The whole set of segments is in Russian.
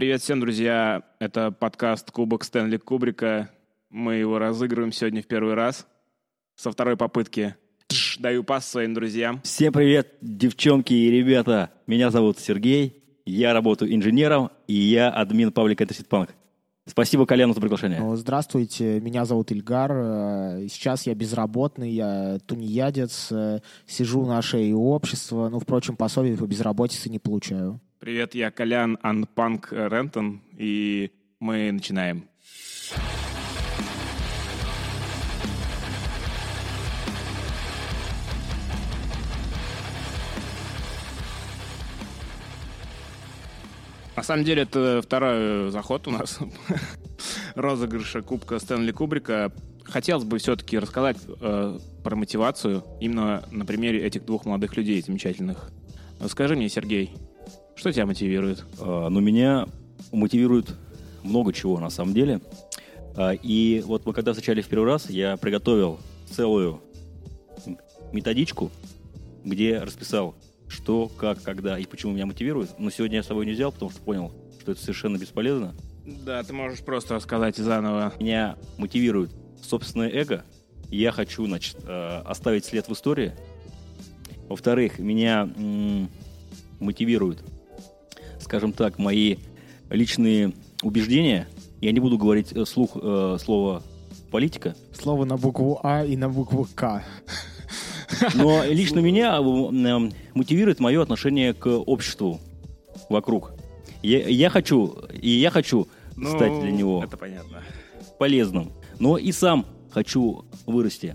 Привет всем, друзья. Это подкаст «Кубок Стэнли Кубрика». Мы его разыгрываем сегодня в первый раз. Со второй попытки Тш, даю пас своим друзьям. Всем привет, девчонки и ребята. Меня зовут Сергей, я работаю инженером, и я админ паблика Intercity Punk. Спасибо Коляну за приглашение. Здравствуйте, меня зовут Ильгар. Э, Сейчас я безработный, я тунеядец, э, сижу на шее у общества. Ну, впрочем, пособие по безработице не получаю. Привет, я Колян Анпанк Рентон, и мы начинаем. На самом деле, это второй заход у нас розыгрыша Кубка Стэнли Кубрика. Хотелось бы все-таки рассказать э, про мотивацию именно на примере этих двух молодых людей замечательных. Скажи мне, Сергей, что тебя мотивирует? А, Ну, меня мотивирует много чего на самом деле. А, И вот мы когда встречались в первый раз, я приготовил целую методичку, где расписал, что, как, когда и почему меня мотивирует. Но сегодня я с собой не взял, потому что понял, что это совершенно бесполезно. Да, ты можешь просто рассказать заново. Меня мотивирует собственное эго. Я хочу, значит, э, оставить след в истории. Во-вторых, меня м, мотивируют, скажем так, мои личные убеждения. Я не буду говорить э, слух э, слово политика, Слово на букву А и на букву К. но лично меня э, мотивирует мое отношение к обществу вокруг. Я, я хочу, и я хочу Ну, стать для него Это понятно. полезным, но и сам хочу вырасти.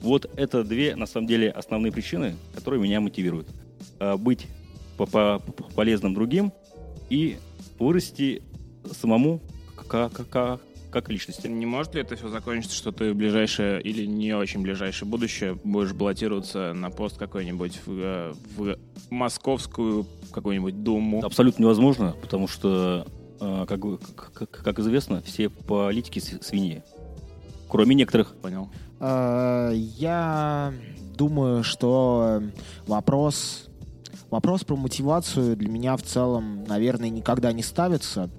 Вот это две, на самом деле, основные причины, которые меня мотивируют. А, Быть по- по- по- полезным другим и вырасти самому как, как, как личности. Не может ли это все закончиться, что ты в ближайшее или не очень ближайшее будущее будешь баллотироваться на пост какой-нибудь в, э, в московскую какую-нибудь думу? Абсолютно невозможно, потому что, а, как, как- как известно, все политики свиньи. Кроме некоторых. Понял. Э, Я думаю, что вопрос, вопрос про мотивацию для меня в целом, наверное, никогда не ставится,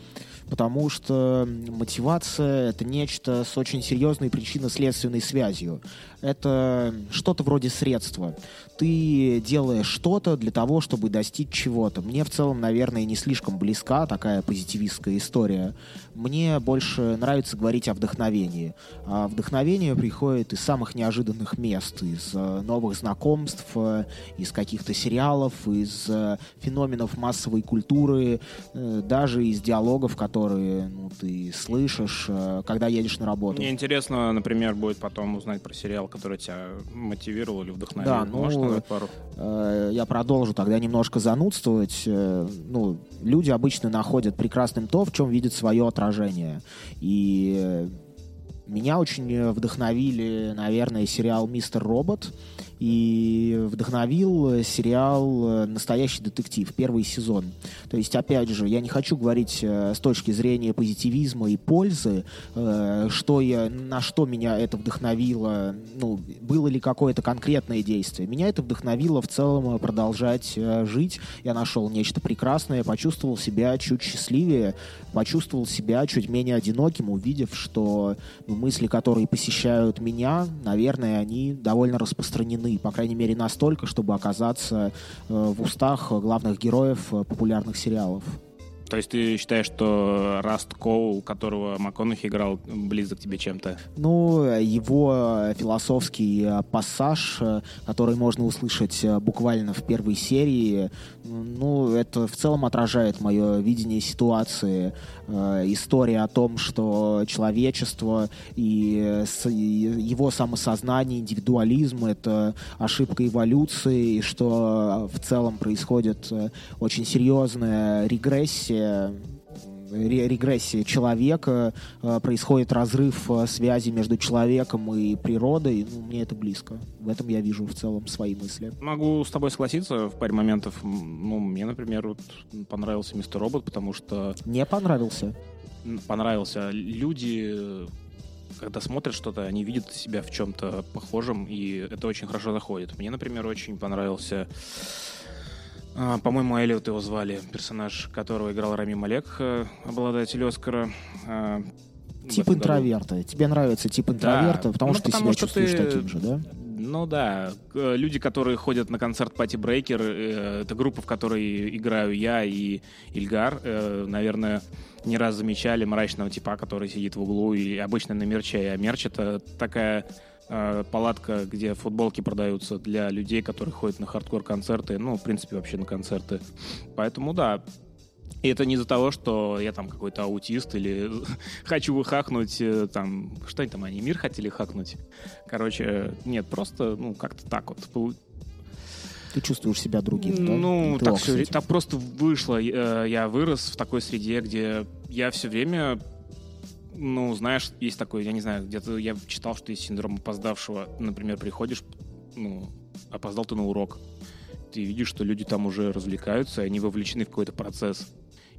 потому что мотивация — это нечто с очень серьезной причинно-следственной связью. Это что-то вроде средства. Ты делаешь что-то для того, чтобы достичь чего-то. Мне в целом, наверное, не слишком близка такая позитивистская история. Мне больше нравится говорить о вдохновении. А вдохновение приходит из самых неожиданных мест, из э, новых знакомств, э, из каких-то сериалов, из э, феноменов массовой культуры, даже из диалогов, которые ну, ты слышишь, когда едешь на работу. Мне интересно, например, будет потом узнать про сериал, который тебя мотивировал или вдохновил. Да, ну, пару? Э, я продолжу тогда немножко занудствовать. Э, Ну, люди обычно находят прекрасным то, в чем видят свое отражение. И э, меня очень вдохновили, наверное, сериал «Мистер Робот» и вдохновил э, сериал э, «Настоящий детектив», первый сезон. То есть, опять же, я не хочу говорить э, с точки зрения позитивизма и пользы, что я, на что меня это вдохновило, ну, было ли какое-то конкретное действие. Меня это вдохновило в целом продолжать жить. Я нашел нечто прекрасное, почувствовал себя чуть счастливее, почувствовал себя чуть менее одиноким, увидев, что мысли, которые посещают меня, наверное, они довольно распространены, по крайней мере, настолько, чтобы оказаться э, в устах главных героев э, популярных сериалов. То есть ты считаешь, что Раст Коул, которого МакКонахи играл, близок тебе чем-то? Ну, его философский э, пассаж, э, который можно услышать э, буквально в первой серии, ну, это в целом отражает мое видение ситуации. История о том, что человечество и его самосознание, индивидуализм — это ошибка эволюции, и что в целом происходит очень серьезная регрессия ре- регрессия человека, э, происходит разрыв э, связи между человеком и природой, ну, мне это близко. В этом я вижу в целом свои мысли. Могу с тобой согласиться в паре моментов. Ну, мне, например, вот понравился Мистер Робот, потому что Мне понравился. понравился. Люди, когда смотрят что-то, они видят себя в чем-то похожем, и это очень хорошо заходит. Мне, например, очень понравился По-моему, Эллиот его звали, персонаж, которого играл Рами Малек, э, обладатель Оскара. а, Тип этом году. интроверта. Тебе нравится тип интроверта, потому Ну, что ты потому себя что чувствуешь ты- таким же, да? Ну да, К- люди, которые ходят на концерт Пати Брейкер, э, это группа, в которой играю я и Ильгар, э, наверное, не раз замечали мрачного типа, который сидит в углу и обычно на мерче. А мерч это такая э, палатка, где футболки продаются для людей, которые ходят на хардкор-концерты, ну, в принципе, вообще на концерты. Поэтому да, и это не из-за того, что я там какой-то аутист или хочу хакнуть, э, там, что они там, они мир хотели хакнуть. Короче, нет, просто, ну, как-то так вот. Ты чувствуешь себя другим, да? Ну, ты так, этим. так просто вышло. Э, Я вырос в такой среде, где я все время, ну, знаешь, есть такой, я не знаю, где-то я читал, что есть синдром опоздавшего. Например, приходишь, ну, опоздал ты на урок. Ты видишь, что люди там уже развлекаются, они вовлечены в какой-то процесс.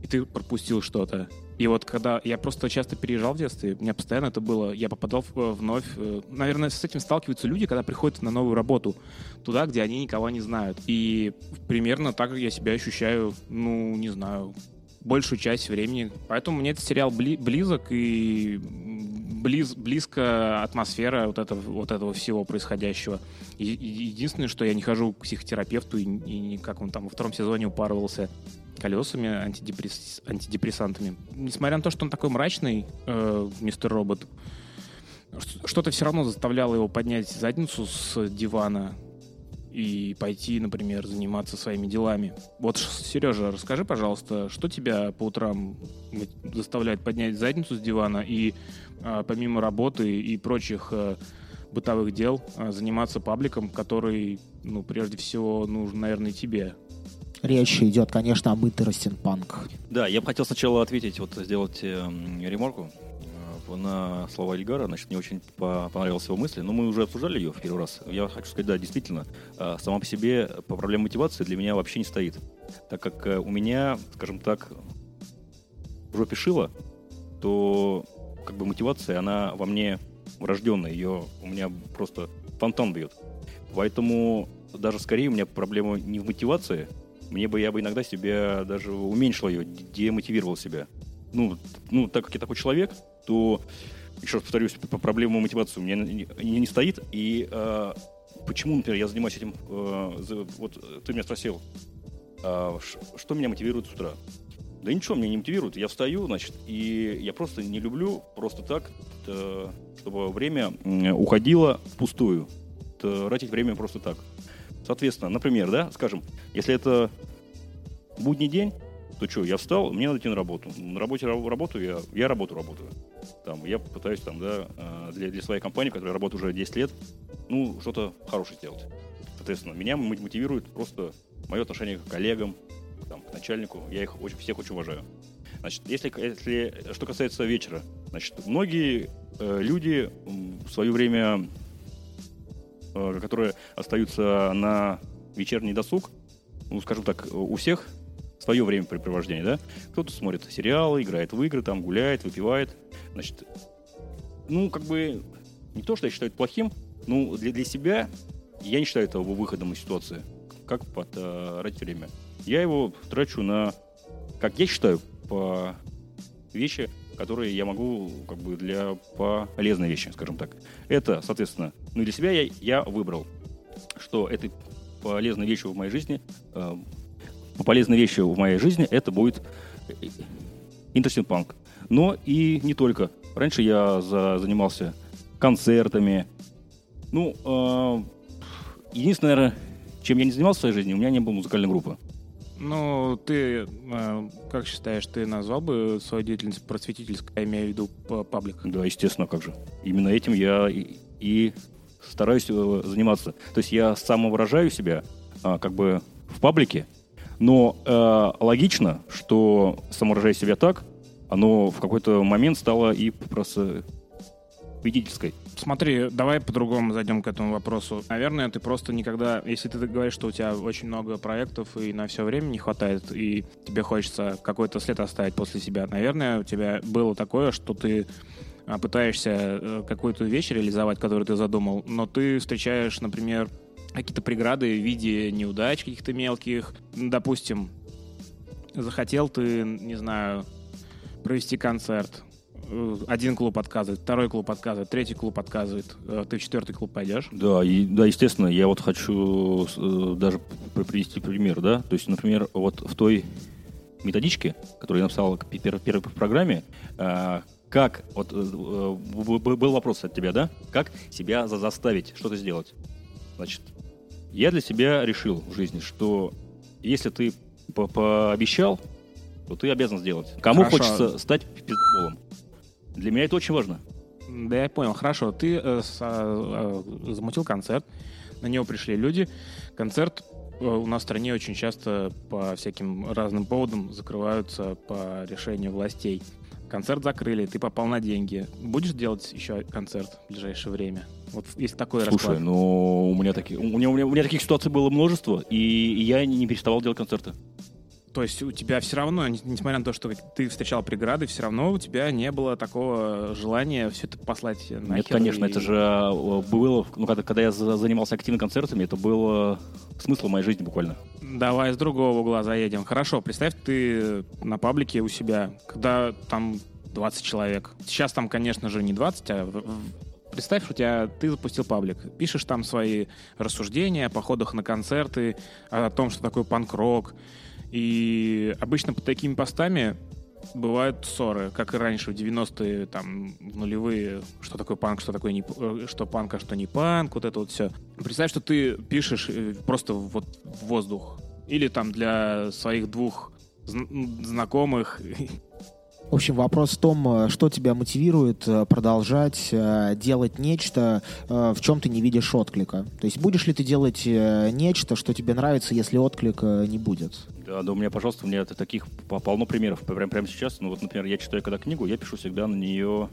И ты пропустил что-то. И вот когда я просто часто переезжал в детстве, у меня постоянно это было, я попадал э, вновь. э, Наверное, с этим сталкиваются люди, когда приходят на новую работу, туда, где они никого не знают. И примерно так я себя ощущаю, ну, не знаю, большую часть времени. Поэтому мне этот сериал бли- близок и близ, близко атмосфера вот этого, вот этого всего происходящего. И- единственное, что я не хожу к психотерапевту и, и как он там во втором сезоне упарывался колесами, антидепресс- антидепрессантами. Несмотря на то, что он такой мрачный, э, мистер Робот, что-то все равно заставляло его поднять задницу с дивана и пойти, например, заниматься своими делами. Вот, Сережа, расскажи, пожалуйста, что тебя по утрам заставляет поднять задницу с дивана и а, помимо работы и прочих а, бытовых дел а, заниматься пабликом, который, ну, прежде всего, нужен, наверное, тебе. Речь идет, конечно, об Interesting Punk. Да, я бы хотел сначала ответить, вот сделать эм, ремарку э, на слова Эльгара. Значит, мне очень по- понравилась его мысль, но мы уже обсуждали ее в первый раз. Я хочу сказать, да, действительно, э, сама по себе по проблема мотивации для меня вообще не стоит. Так как э, у меня, скажем так, в жопе шило, то как бы мотивация, она во мне врожденная, ее у меня просто фонтан бьет. Поэтому даже скорее у меня проблема не в мотивации, мне бы я бы иногда себя даже уменьшил ее, демотивировал себя. Ну, ну, так как я такой человек, то, еще раз повторюсь, по проблему мотивации у меня не, не- не стоит. И э, почему, например, я занимаюсь этим, э, за- вот э, ты меня спросил, ш- что меня мотивирует с утра? Да ничего меня не мотивирует. Я встаю, значит, и я просто не люблю просто так, э, чтобы время уходило впустую. Тратить время просто так. Соответственно, например, да, скажем, если это будний день, то что, я встал, мне надо идти на работу. На работе ра- работаю, я, я работу работаю. Там, я пытаюсь там, да, э, для, для своей компании, в которой я работаю уже 10 лет, ну, что-то хорошее сделать. Соответственно, меня мо- мотивирует просто мое отношение к коллегам, там, к начальнику. Я их очень, всех очень уважаю. Значит, если, если что касается вечера, значит, многие э, люди в свое время, э, которые остаются на вечерний досуг, ну, скажем так, у всех свое времяпрепровождение, да? Кто-то смотрит сериалы, играет в игры, там гуляет, выпивает. Значит, ну, как бы, не то, что я считаю это плохим, ну, для, для себя я не считаю этого выходом из ситуации, как потратить время. Я его трачу на, как я считаю, по вещи, которые я могу, как бы, для полезной вещи, скажем так. Это, соответственно, ну, для себя я, я выбрал, что этой полезной вещью в моей жизни, э, полезной вещью в моей жизни это будет Interesting Punk. Но и не только. Раньше я за- занимался концертами. Ну, э, единственное, наверное, чем я не занимался в своей жизни, у меня не было музыкальной группы. Ну, ты, э, как считаешь, ты назвал бы свою деятельность просветительской, я имею в виду паблик? Да, естественно, как же. Именно этим я и, и стараюсь э, заниматься. То есть я самовыражаю себя а, как бы в паблике, но э, логично, что самовыражая себя так, оно в какой-то момент стало и просто победительской. Смотри, давай по-другому зайдем к этому вопросу. Наверное, ты просто никогда, если ты говоришь, что у тебя очень много проектов и на все время не хватает, и тебе хочется какой-то след оставить после себя, наверное, у тебя было такое, что ты а, пытаешься э, какую-то вещь реализовать, которую ты задумал, но ты встречаешь, например, какие-то преграды в виде неудач каких-то мелких. Допустим, захотел ты, не знаю, провести концерт. Один клуб отказывает, второй клуб отказывает, третий клуб отказывает. Э, Ты в четвертый клуб пойдешь? Да, и, да, естественно, я вот хочу э, даже привести пример, да, то есть, например, вот в той методичке, которую я написал пер- первой программе, э, как, вот был вопрос от тебя, да, как себя за- заставить что-то сделать. Значит, я для себя решил в жизни, что если ты по- пообещал, то ты обязан сделать. Кому Хорошо. хочется стать пиздоболом? Для меня это очень важно. Да, я понял. Хорошо, ты э, с- э, замутил концерт, на него пришли люди. Концерт э, у нас в стране очень часто по всяким разным поводам закрываются по решению властей. Концерт закрыли, ты попал на деньги. Будешь делать еще концерт в ближайшее время? Вот есть такой Слушай, расклад. ну у меня таких, у меня, у меня, у меня таких ситуаций было множество, и я не, переставал делать концерты. То есть у тебя все равно, не- несмотря на то, что ты встречал преграды, все равно у тебя не было такого желания все это послать нахер. Нет, конечно, и- это же э, было, ну, когда, когда я за- занимался активно концертами, это было смыслом моей жизни буквально. Давай с другого угла заедем. Хорошо, представь, ты на паблике у себя, когда там 20 человек. Сейчас там, конечно же, не 20, а представь, что у тебя ты запустил паблик. Пишешь там свои рассуждения о походах на концерты, о том, что такое панк-рок. И обычно под такими постами бывают ссоры, как и раньше в 90-е, там, в нулевые, что такое панк, что такое не, э, что панк, а что не панк, вот это вот все. Представь, что ты пишешь э, просто вот в воздух. Или там для своих двух зн- знакомых. В общем, вопрос в том, э, что тебя мотивирует продолжать делать нечто, в чем ты не видишь отклика. То есть будешь ли ты делать нечто, что тебе нравится, если отклика не будет? Да, да, у меня, пожалуйста, у меня это таких по- полно примеров. Прям, прямо сейчас, ну вот, например, я читаю когда книгу, я пишу всегда на нее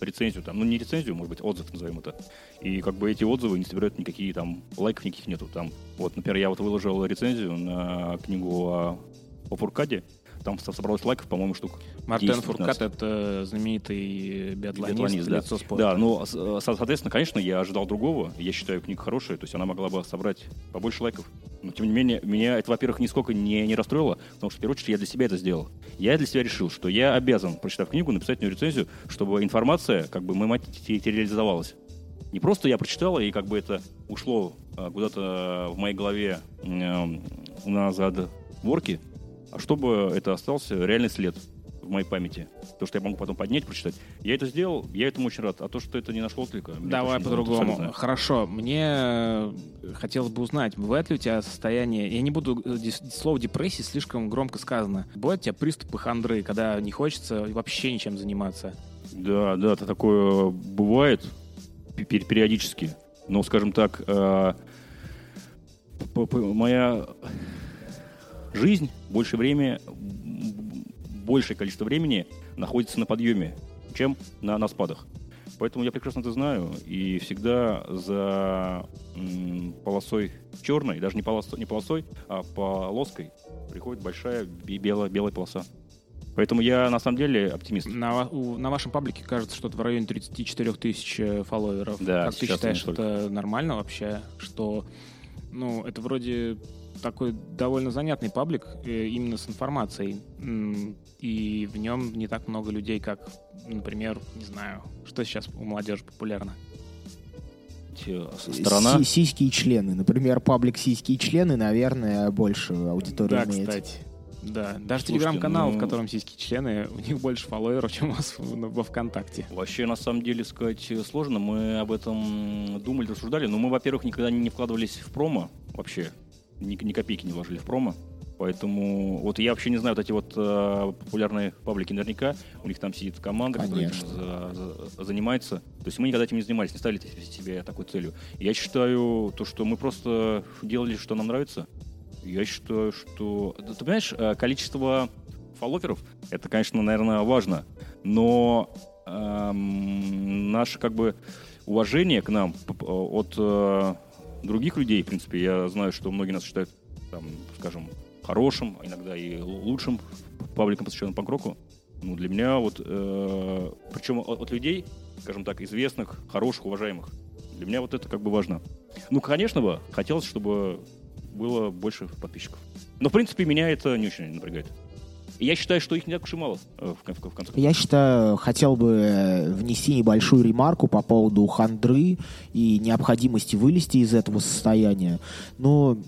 рецензию, там, ну не рецензию, может быть, отзыв назовем это. И как бы эти отзывы не собирают никакие там лайков никаких нету. Там, вот, например, я вот выложил рецензию на книгу о, о Фуркаде, там со- собралось лайков, по-моему, штук Мартен 10-15. Фуркат — это знаменитый биатлонист, Биатлонист, да. лицо спорта. Да, ну, с- со- соответственно, конечно, я ожидал другого. Я считаю, книга хорошая, то есть она могла бы собрать побольше лайков. Но, тем не менее, меня это, во-первых, нисколько не, не расстроило, потому что, в первую очередь, я для себя это сделал. Я для себя решил, что я обязан, прочитав книгу, написать на рецензию, чтобы информация как бы материализовалась. Не просто я прочитал, и как бы это ушло а, куда-то в моей голове на задворки, а чтобы это остался реальный след моей памяти. То, что я могу потом поднять, прочитать. Я это сделал, я этому очень рад. А то, что это не нашло отклика... Давай по-другому. Хорошо, мне э, хотелось бы узнать, бывает ли у тебя состояние, я не буду, э, слово депрессии слишком громко сказано, бывают у тебя приступы хандры, когда не хочется вообще ничем заниматься? Да, да, это такое бывает пе- пер- периодически. Но, скажем так, э, моя жизнь больше время, м, большее количество времени находится на подъеме, чем на, на спадах. Поэтому я прекрасно это знаю и всегда за м, полосой черной, даже не, полосой, не полосой, а полоской приходит большая бе- белая, белая полоса. Поэтому я на самом деле оптимист. На, у- на вашем паблике кажется что-то в районе 34 тысяч э, фолловеров. Да, как ты считаешь, это нормально вообще, что ну это вроде такой довольно занятный паблик э, именно с информацией, и в нем не так много людей, как, например, не знаю, что сейчас у молодежи популярно. Сторона. Си- Сиськи и члены. Например, паблик сиськи и члены, наверное, больше аудиторию Да, имеет. кстати. Да, даже телеграм-канал, ну- в котором сиськи члены, у них больше фолловеров, чем у вас в- во ВКонтакте. Вообще, на самом деле, сказать сложно. Мы об этом думали, рассуждали. Но мы, во-первых, никогда не вкладывались в промо вообще. Ни, ни копейки не вложили в промо. Поэтому вот я вообще не знаю, вот эти вот э, популярные паблики наверняка, у них там сидит команда, которая этим Конечно. за- за- занимается. То есть мы никогда этим не занимались, не ставили себе такой целью. Я считаю, то, что мы просто делали, что нам нравится. Я считаю, что... Ты понимаешь, э, количество фолловеров, это, конечно, наверное, важно, но эм, наше как бы уважение к нам п- от э, других людей, в принципе, я знаю, что многие нас считают, там, скажем, хорошим, а иногда и лучшим пабликом, посвященным панк-року. Ну, для меня вот, э, причем от, от людей, скажем так, известных, хороших, уважаемых, для меня вот это как бы важно. Ну, конечно бы, хотелось, чтобы было больше подписчиков. Но, в принципе, меня это не очень напрягает. Я считаю, что их не так уж и мало э, в, в, в конце. Я считаю, хотел бы э, внести небольшую ремарку по поводу хандры и необходимости вылезти из этого состояния. Но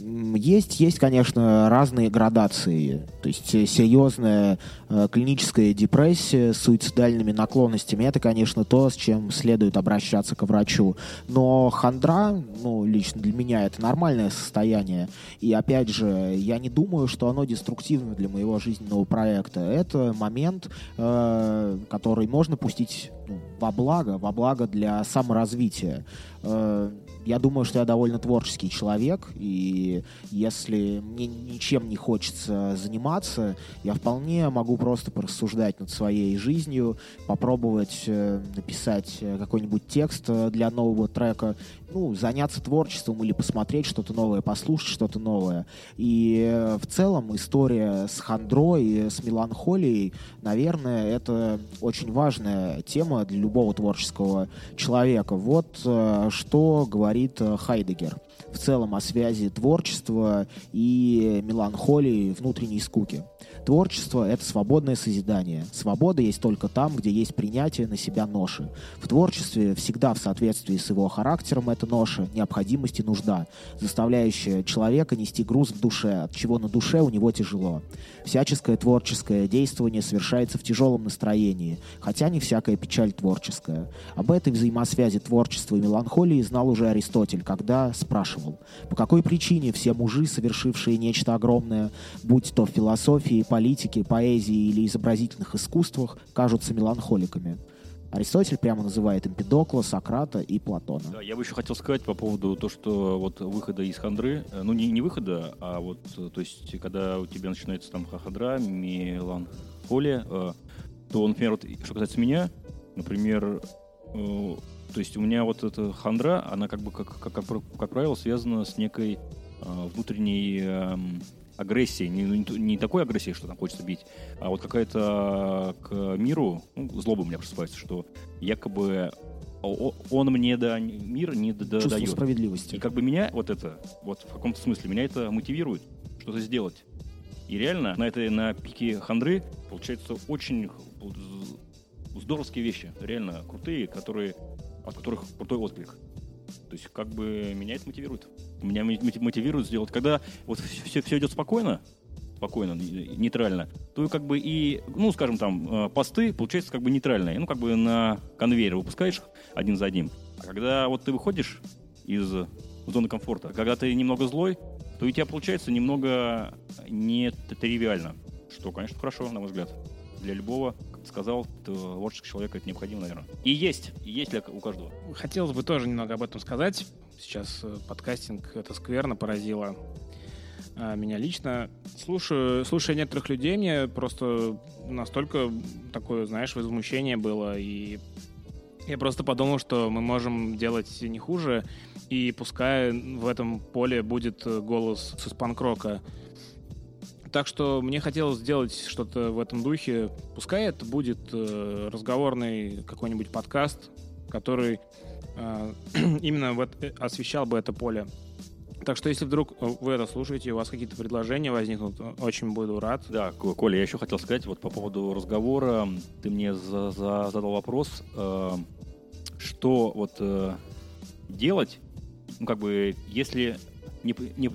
есть, есть, конечно, разные градации. То есть э, серьезная э, клиническая депрессия с суицидальными наклонностями, это, конечно, то, с чем следует обращаться к врачу. Но хандра, ну, лично для меня, это нормальное состояние. И, опять же, я не думаю, что оно деструктивно для моего жизненного проекта. Это момент, э, который можно пустить ну, во благо, во благо для саморазвития. Э, я думаю, что я довольно творческий человек, и если мне ничем не хочется заниматься, я вполне могу просто порассуждать над своей жизнью, попробовать э, написать э, какой-нибудь текст э, для нового трека, ну, заняться творчеством или посмотреть что-то новое, послушать что-то новое. И в целом история с хандрой, с меланхолией, наверное, это очень важная тема для любого творческого человека. Вот что говорит Хайдегер в целом о связи творчества и меланхолии, внутренней скуки. Творчество — это свободное созидание. Свобода есть только там, где есть принятие на себя ноши. В творчестве всегда в соответствии с его характером эта ноша, необходимость и нужда, заставляющая человека нести груз в душе, от чего на душе у него тяжело. Всяческое творческое действование совершается в тяжелом настроении, хотя не всякая печаль творческая. Об этой взаимосвязи творчества и меланхолии знал уже Аристотель, когда спрашивал, по какой причине все мужи, совершившие нечто огромное, будь то в философии, политике, поэзии или изобразительных искусствах кажутся меланхоликами. Аристотель прямо называет Эмпидокла, Сократа и Платона. Да, я бы еще хотел сказать по поводу то, что вот выхода из хандры, э, ну не, не выхода, а вот, э, то есть, когда у тебя начинается там хандра, меланхолия, э, то, например, вот, что касается меня, например, то есть у меня вот эта хандра, она как бы, как, как, как, как правило, связана с некой внутренней эм, агрессии, не, не такой агрессии, что там хочется бить, а вот какая-то к миру, ну, злоба у меня просыпается, что якобы он мне да, мир не дает. Чувство справедливости. И как бы меня вот это, вот в каком-то смысле, меня это мотивирует что-то сделать. И реально на этой, на пике хандры получается очень здоровские вещи, реально крутые, которые, от которых крутой отклик. То есть как бы меня это мотивирует. Меня мотивирует сделать. Когда вот все, все идет спокойно, спокойно, нейтрально, то как бы и, ну, скажем там, э, посты получаются как бы нейтральные. Ну, как бы на конвейер выпускаешь один за одним. А когда вот ты выходишь из зоны комфорта, когда ты немного злой, то у тебя получается немного не тривиально. Что, конечно, хорошо, на мой взгляд. Для любого сказал, творческий человек это необходимо, наверное. И есть, и есть для у каждого. Хотелось бы тоже немного об этом сказать. Сейчас э, подкастинг это скверно поразило а, меня лично. Слушаю, слушая некоторых людей, мне просто настолько такое, знаешь, возмущение было, и я просто подумал, что мы можем делать не хуже, и пускай в этом поле будет голос с панк-рока. Так что мне хотелось сделать что-то в этом духе. Пускай это будет э, разговорный какой-нибудь подкаст, который э, именно вот э, освещал бы это поле. Так что если вдруг вы это слушаете, у вас какие-то предложения возникнут, очень буду рад. Да, Коля, я еще хотел сказать вот по поводу разговора. Ты мне за за задал вопрос, э, что вот э, делать, ну как бы, если не, не,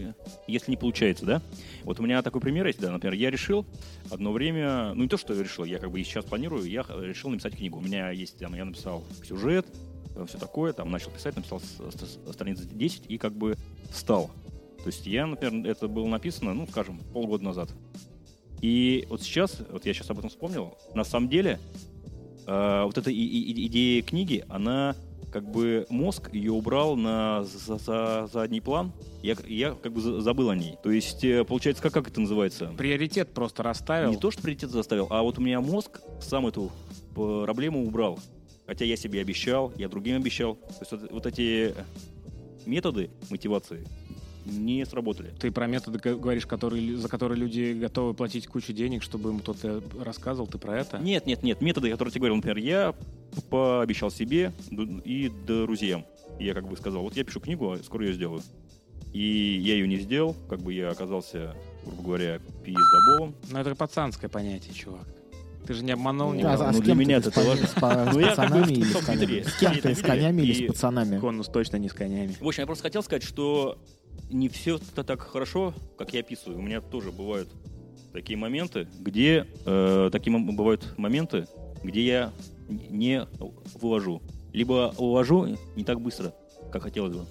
если не получается, да? Вот у меня такой пример есть, да, например, я решил одно время, ну не то, что я решил, я как бы и сейчас планирую, я решил написать книгу. У меня есть, там, я написал сюжет, э, все такое, там, начал писать, написал страницы 10 и как бы стал. То есть я, например, это было написано, ну, скажем, полгода назад. И вот сейчас, вот я сейчас об этом вспомнил, на самом деле, э, вот эта и, и, идея книги, она как бы мозг ее убрал на за, за задний план, я, я как бы забыл о ней. То есть, э, получается, как, как это называется? Приоритет просто расставил. Не то, что приоритет заставил, а вот у меня мозг сам эту проблему убрал. Хотя я себе обещал, я другим обещал. То есть вот, вот эти методы мотивации, не сработали. Ты про методы говоришь, которые, за которые люди готовы платить кучу денег, чтобы им кто-то рассказывал, ты про это? Нет, нет, нет. Методы, которые я тебе говорил, например, я пообещал себе и друзьям. Я как бы сказал, вот я пишу книгу, а скоро ее сделаю. И я ее не сделал, как бы я оказался, грубо говоря, пиздоболом. Ну, это пацанское понятие, чувак. Ты же не обманул Ну, никого. а ну, с для кем меня ты, это с, важно. с с Ну, пацанами или с конями? С кем ты, с конями или с пацанами? Конус точно не с конями. В общем, я просто хотел сказать, что не все это так хорошо, как я описываю. У меня тоже бывают такие моменты, где э, такие бывают моменты, где я не вывожу. Либо вывожу не так быстро, как хотелось бы.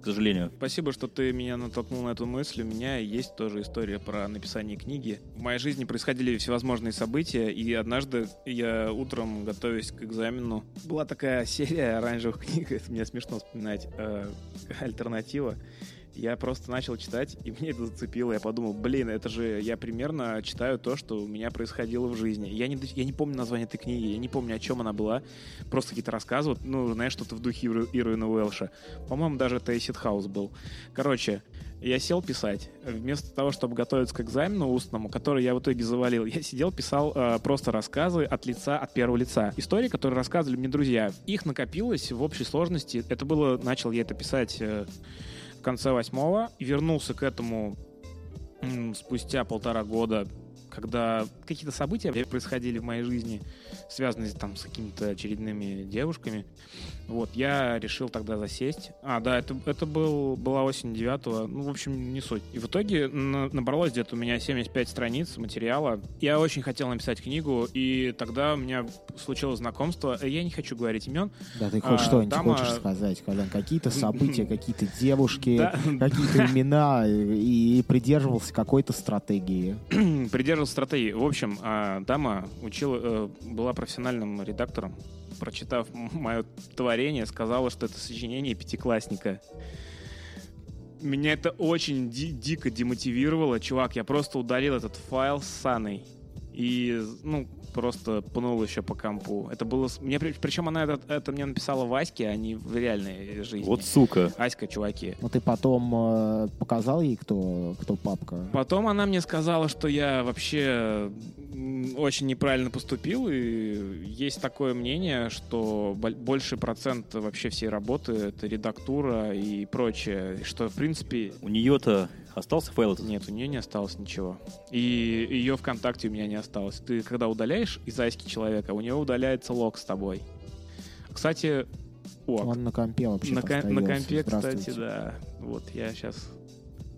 К сожалению. Спасибо, что ты меня натолкнул на эту мысль. У меня есть тоже история про написание книги. В моей жизни происходили всевозможные события, и однажды я утром, готовясь к экзамену, была такая серия оранжевых книг, это мне смешно вспоминать, э, альтернатива. Я просто начал читать, и мне это зацепило. Я подумал, блин, это же я примерно читаю то, что у меня происходило в жизни. Я не, я не помню название этой книги, я не помню, о чем она была. Просто какие-то рассказы, ну, знаешь, что-то в духе Ирвина Уэлша. По-моему, даже это Эйсид Хаус был. Короче, я сел писать. Вместо того, чтобы готовиться к экзамену устному, который я в итоге завалил, я сидел, писал э, просто рассказы от лица, от первого лица. Истории, которые рассказывали мне друзья. Их накопилось в общей сложности. Это было, начал я это писать э, конце восьмого. Вернулся к этому спустя полтора года, когда какие-то события происходили в моей жизни, связанные там с какими-то очередными девушками. Вот, я решил тогда засесть. А, да, это, это был, была осень 9 ну, в общем, не суть. И в итоге на- набралось где-то у меня 75 страниц материала. Я очень хотел написать книгу, и тогда у меня случилось знакомство. Я не хочу говорить имен. Да ты хоть А, что-нибудь дама- хочешь сказать, Колян? Какие-то события, какие-то девушки, какие-то имена, и, и придерживался какой-то стратегии. придерживался стратегии. В общем, а, дама учила, э, была профессиональным редактором. Прочитав мое творение, сказала, что это сочинение пятиклассника. Меня это очень ди- дико демотивировало. Чувак, я просто удалил этот файл с Саной. И, ну, просто пнул еще по компу. Это было... Мне, при- причем она это, это мне написала в Аське, а не в реальной жизни. Вот сука. Аська, чуваки. Но ты потом э, показал ей, кто, кто папка? Потом она мне сказала, что я вообще очень неправильно поступил, и есть такое мнение, что боль- больший процент вообще всей работы — это редактура и прочее, и что, в принципе, У нее-то остался файл этот? нет, у нее не осталось ничего. И ее ВКонтакте у меня не осталось. Ты когда удаляешь из Аськи человека, у него удаляется лог с тобой. Кстати, о, Он на компе вообще на, ком- на компе, кстати, да. Вот, я сейчас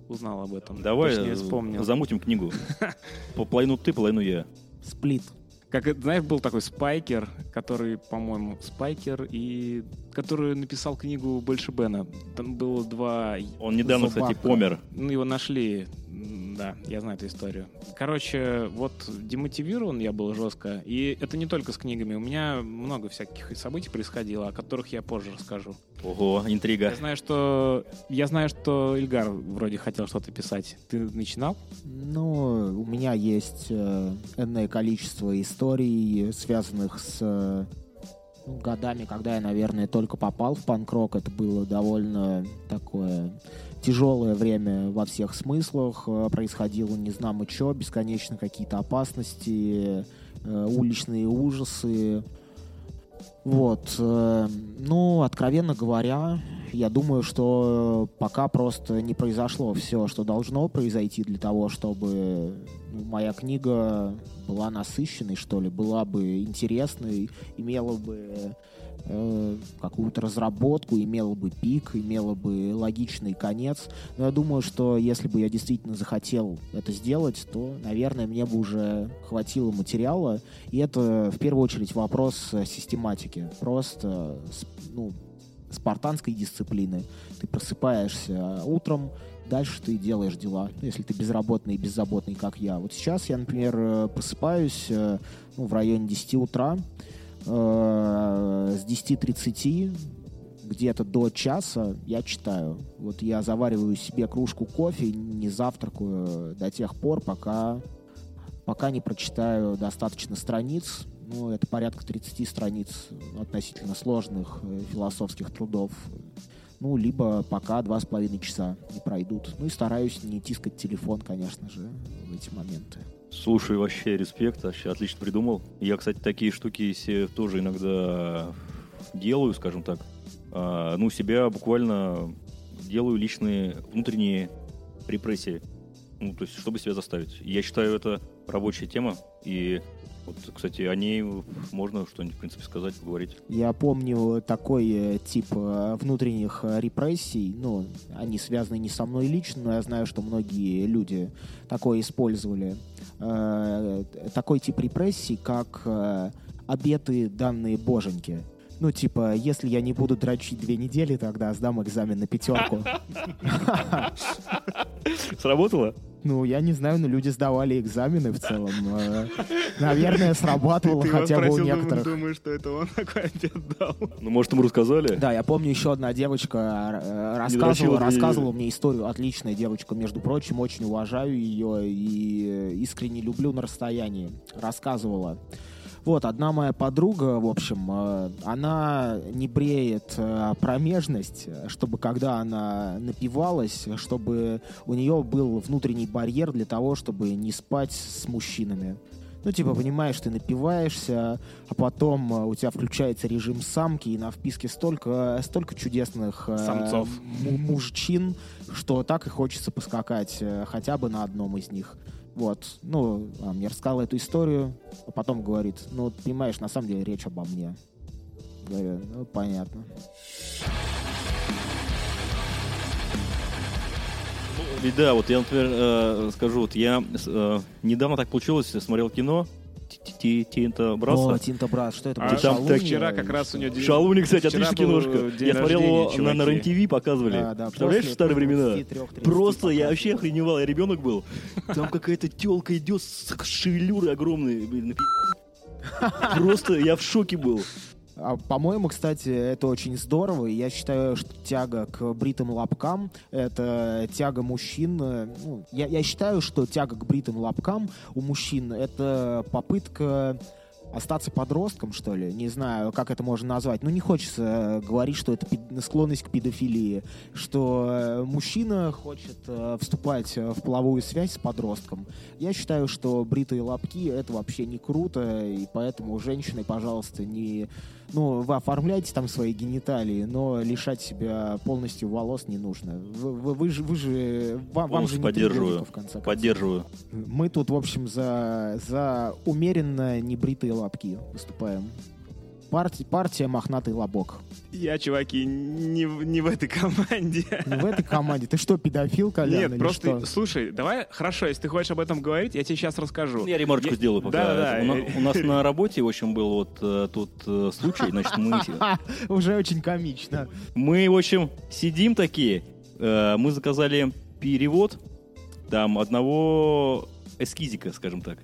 узнал об этом. Давай Точнее, вспомнил. замутим книгу. По- Половину ты, половину я. Сплит. Как, это, знаешь, был такой Спайкер, который, по-моему, Спайкер, и который написал книгу «Больше Бена». Там было два... Он недавно, кстати, Зубака. помер. Ну, его нашли. Да, я знаю эту историю. Короче, вот демотивирован я был жестко. И это не только с книгами. У меня много всяких событий происходило, о которых я позже расскажу. Ого, интрига. Я знаю, что... Я знаю, что Ильгар вроде хотел что-то писать. Ты начинал? Ну, у меня есть э, энное количество историй, связанных с э, годами, когда я, наверное, только попал в панк-рок. Это было довольно такое тяжелое время во всех смыслах. Э, Происходило не знамо что, бесконечно какие-то опасности, э, уличные ужасы. Вот. э, Ну, откровенно говоря, я думаю, что пока просто не произошло все, что должно произойти для того, чтобы ну, моя книга была насыщенной, что ли, была бы интересной, имела бы э, какую-то разработку, имела бы пик, имела бы логичный конец. Но я думаю, что если бы я действительно захотел это сделать, то, наверное, мне бы уже хватило материала. И это в первую очередь вопрос э, систематики. Просто с- ну, спартанской дисциплины. Ты просыпаешься утром, дальше ты делаешь дела. Если ты безработный и беззаботный, как я. Вот сейчас я, например, э, просыпаюсь э, ну, в районе 10 утра, э, с 10.30 где-то до часа я читаю. Вот я завариваю себе кружку кофе, не завтракаю до тех пор, пока, пока не прочитаю достаточно страниц. Ну, это порядка 30 страниц относительно сложных э, философских трудов. Ну, либо пока два с половиной часа не пройдут. Ну и стараюсь не тискать телефон, конечно же, в эти моменты. Слушай, вообще респект, вообще отлично придумал. Я, кстати, такие штуки себе тоже иногда делаю, скажем так. а, ну, себя буквально делаю личные внутренние репрессии. Ну, то есть, чтобы себя заставить. Я считаю, это рабочая тема, и вот, кстати, о ней можно что-нибудь, в принципе, сказать, поговорить. Я помню такой э, тип э, внутренних э, репрессий. Ну, они связаны не со мной лично, но я знаю, что многие люди такое использовали. Такой тип репрессий, как обеты данные боженьки. Ну, типа, если я не буду дрочить две недели, тогда сдам экзамен на пятерку. Сработало? Ну, я не знаю, но люди сдавали экзамены в целом. Э, Наверное, срабатывало хотя бы у некоторых. думаю, что это он такой ответ дал. Ну, может, ему рассказали? Да, я помню, еще одна девочка э, рассказывала, рассказывала мне историю. Отличная девочка, между прочим, очень уважаю ее и искренне люблю на расстоянии. Рассказывала. Вот, одна моя подруга, в общем, э, она не бреет э, промежность, э, чтобы когда она напивалась, чтобы у нее был внутренний барьер для того, чтобы не спать с мужчинами. Ну, типа, понимаешь, ты напиваешься, а потом э, у тебя включается режим самки, и на вписке столько, столько чудесных э, Самцов. му- мужчин, что так и хочется поскакать э, хотя бы на одном из них. Вот, ну, мне рассказала эту историю, а потом говорит, ну, понимаешь, на самом деле речь обо мне. Говорю, ну, понятно. И да, вот я, например, э, скажу, вот я э, недавно так получилось, смотрел кино Тинта О, Браса. Тинто Брас, что это А там так Вчера как раз у нее день- Шалуни, кстати, отличная киношка. Я смотрел его на, на. РЕН-ТВ показывали. Да, да, Представляешь, после старые времена? 23-30 Просто я вообще охреневал, я ребенок был. Там какая-то телка идет с шевелюрой огромной. блин, на пи***. Просто я в шоке был. А, По-моему, кстати, это очень здорово. Я считаю, что тяга к бритым лобкам — это тяга мужчин. э, ну, я, я считаю, что тяга к бритым лобкам у мужчин — это попытка остаться подростком, что ли. Не знаю, как это можно назвать. Ну, не хочется э, говорить, что это склонность к педофилии. Что э, мужчина хочет вступать в половую связь с подростком. Я считаю, что бритые лобки — это вообще не круто, и поэтому женщины, пожалуйста, не... Ну, вы оформляете там свои гениталии, но лишать себя полностью волос не нужно. Вы, вы- вы же... Вы же вам, вам же не поддерживаю. требуется, в конце концов. Поддерживаю. Мы тут, в общем, за, за умеренно небритые лобки выступаем. Партия, партия «Мохнатый лобок». Я, чуваки, не, в- не в этой команде. Не в этой команде. Ты что, педофил, Колян, Нет, или просто, что? слушай, давай, хорошо, если ты хочешь об этом говорить, я тебе сейчас расскажу. Я ремарочку Я- сделаю пока. Да-да-да. У, на- у нас на работе, в общем, был вот э, тут э, случай. Значит, мы, уже очень комично. мы, в общем, сидим такие. э, мы заказали перевод там одного эскизика, скажем так.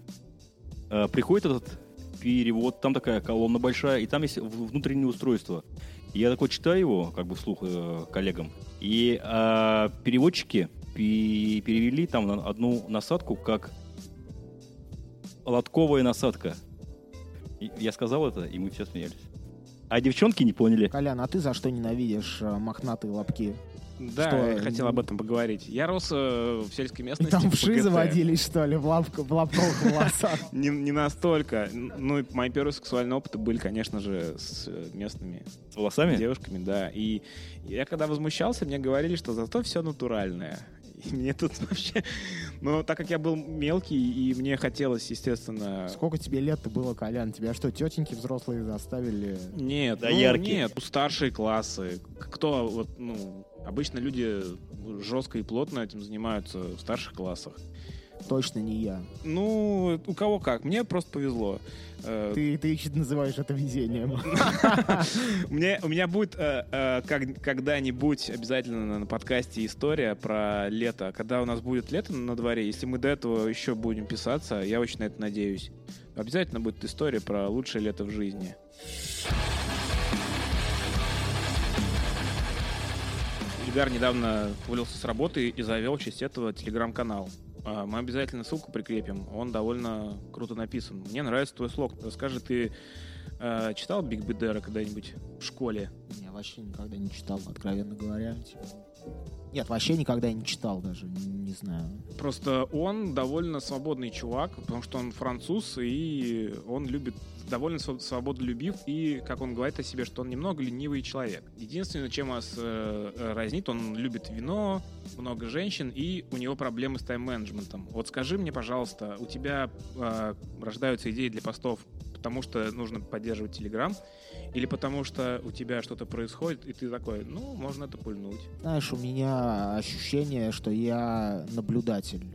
Э, приходит этот перевод, там такая колонна большая, и там есть внутреннее устройство. Я такой читаю его, как бы вслух э, коллегам, и э, переводчики пе- перевели там на одну насадку как лотковая насадка. И я сказал это, и мы все смеялись. А девчонки не поняли. Колян, а ты за что ненавидишь э, мохнатые лобки? Да, Что, я хотел об этом поговорить. Я рос э, в сельской местности. Там в вши заводились, что ли, в, лапку, в лобковых волосах? Не, не настолько. Ну, и мои первые сексуальные опыты были, конечно же, с э, местными С волосами? девушками, да. И я когда возмущался, мне говорили, что зато все натуральное. И мне тут вообще... Но так как я был мелкий, и мне хотелось, естественно... Сколько тебе лет-то было, Колян? Тебя что, тетеньки взрослые заставили? Нет, Да ну, яркие. нет, старшие классы. Кто вот, ну, обычно люди жестко и плотно этим занимаются в старших классах. Точно не я. Ну, у кого как. Мне просто повезло. Э, Ты, ты называешь это везением. У меня будет э, э, когда-нибудь обязательно на, на подкасте история про лето. Когда у нас будет лето на дворе, если мы до этого еще будем писаться, я очень на это надеюсь. Обязательно будет история про лучшее лето в жизни. Ильгар недавно уволился с работы и завел в честь этого телеграм-канал. А, Мы обязательно ссылку прикрепим. Он довольно круто написан. Мне нравится твой слог. Расскажи, ты Э, читал Биг Бедера когда-нибудь в школе? Я вообще никогда не читал, откровенно говоря. Типа. Нет, вообще никогда не читал даже, не, знаю. Просто он довольно свободный чувак, потому что он француз, и он любит довольно свободолюбив, и, как он говорит о себе, что он немного ленивый человек. Единственное, чем вас э, э, разнит, он любит вино, много женщин, и у него проблемы с тайм-менеджментом. Вот скажи мне, пожалуйста, у тебя э, рождаются идеи для постов потому что нужно поддерживать Телеграм, или потому что у тебя что-то происходит, и ты такой, ну, можно это пульнуть. Знаешь, у меня ощущение, что я наблюдатель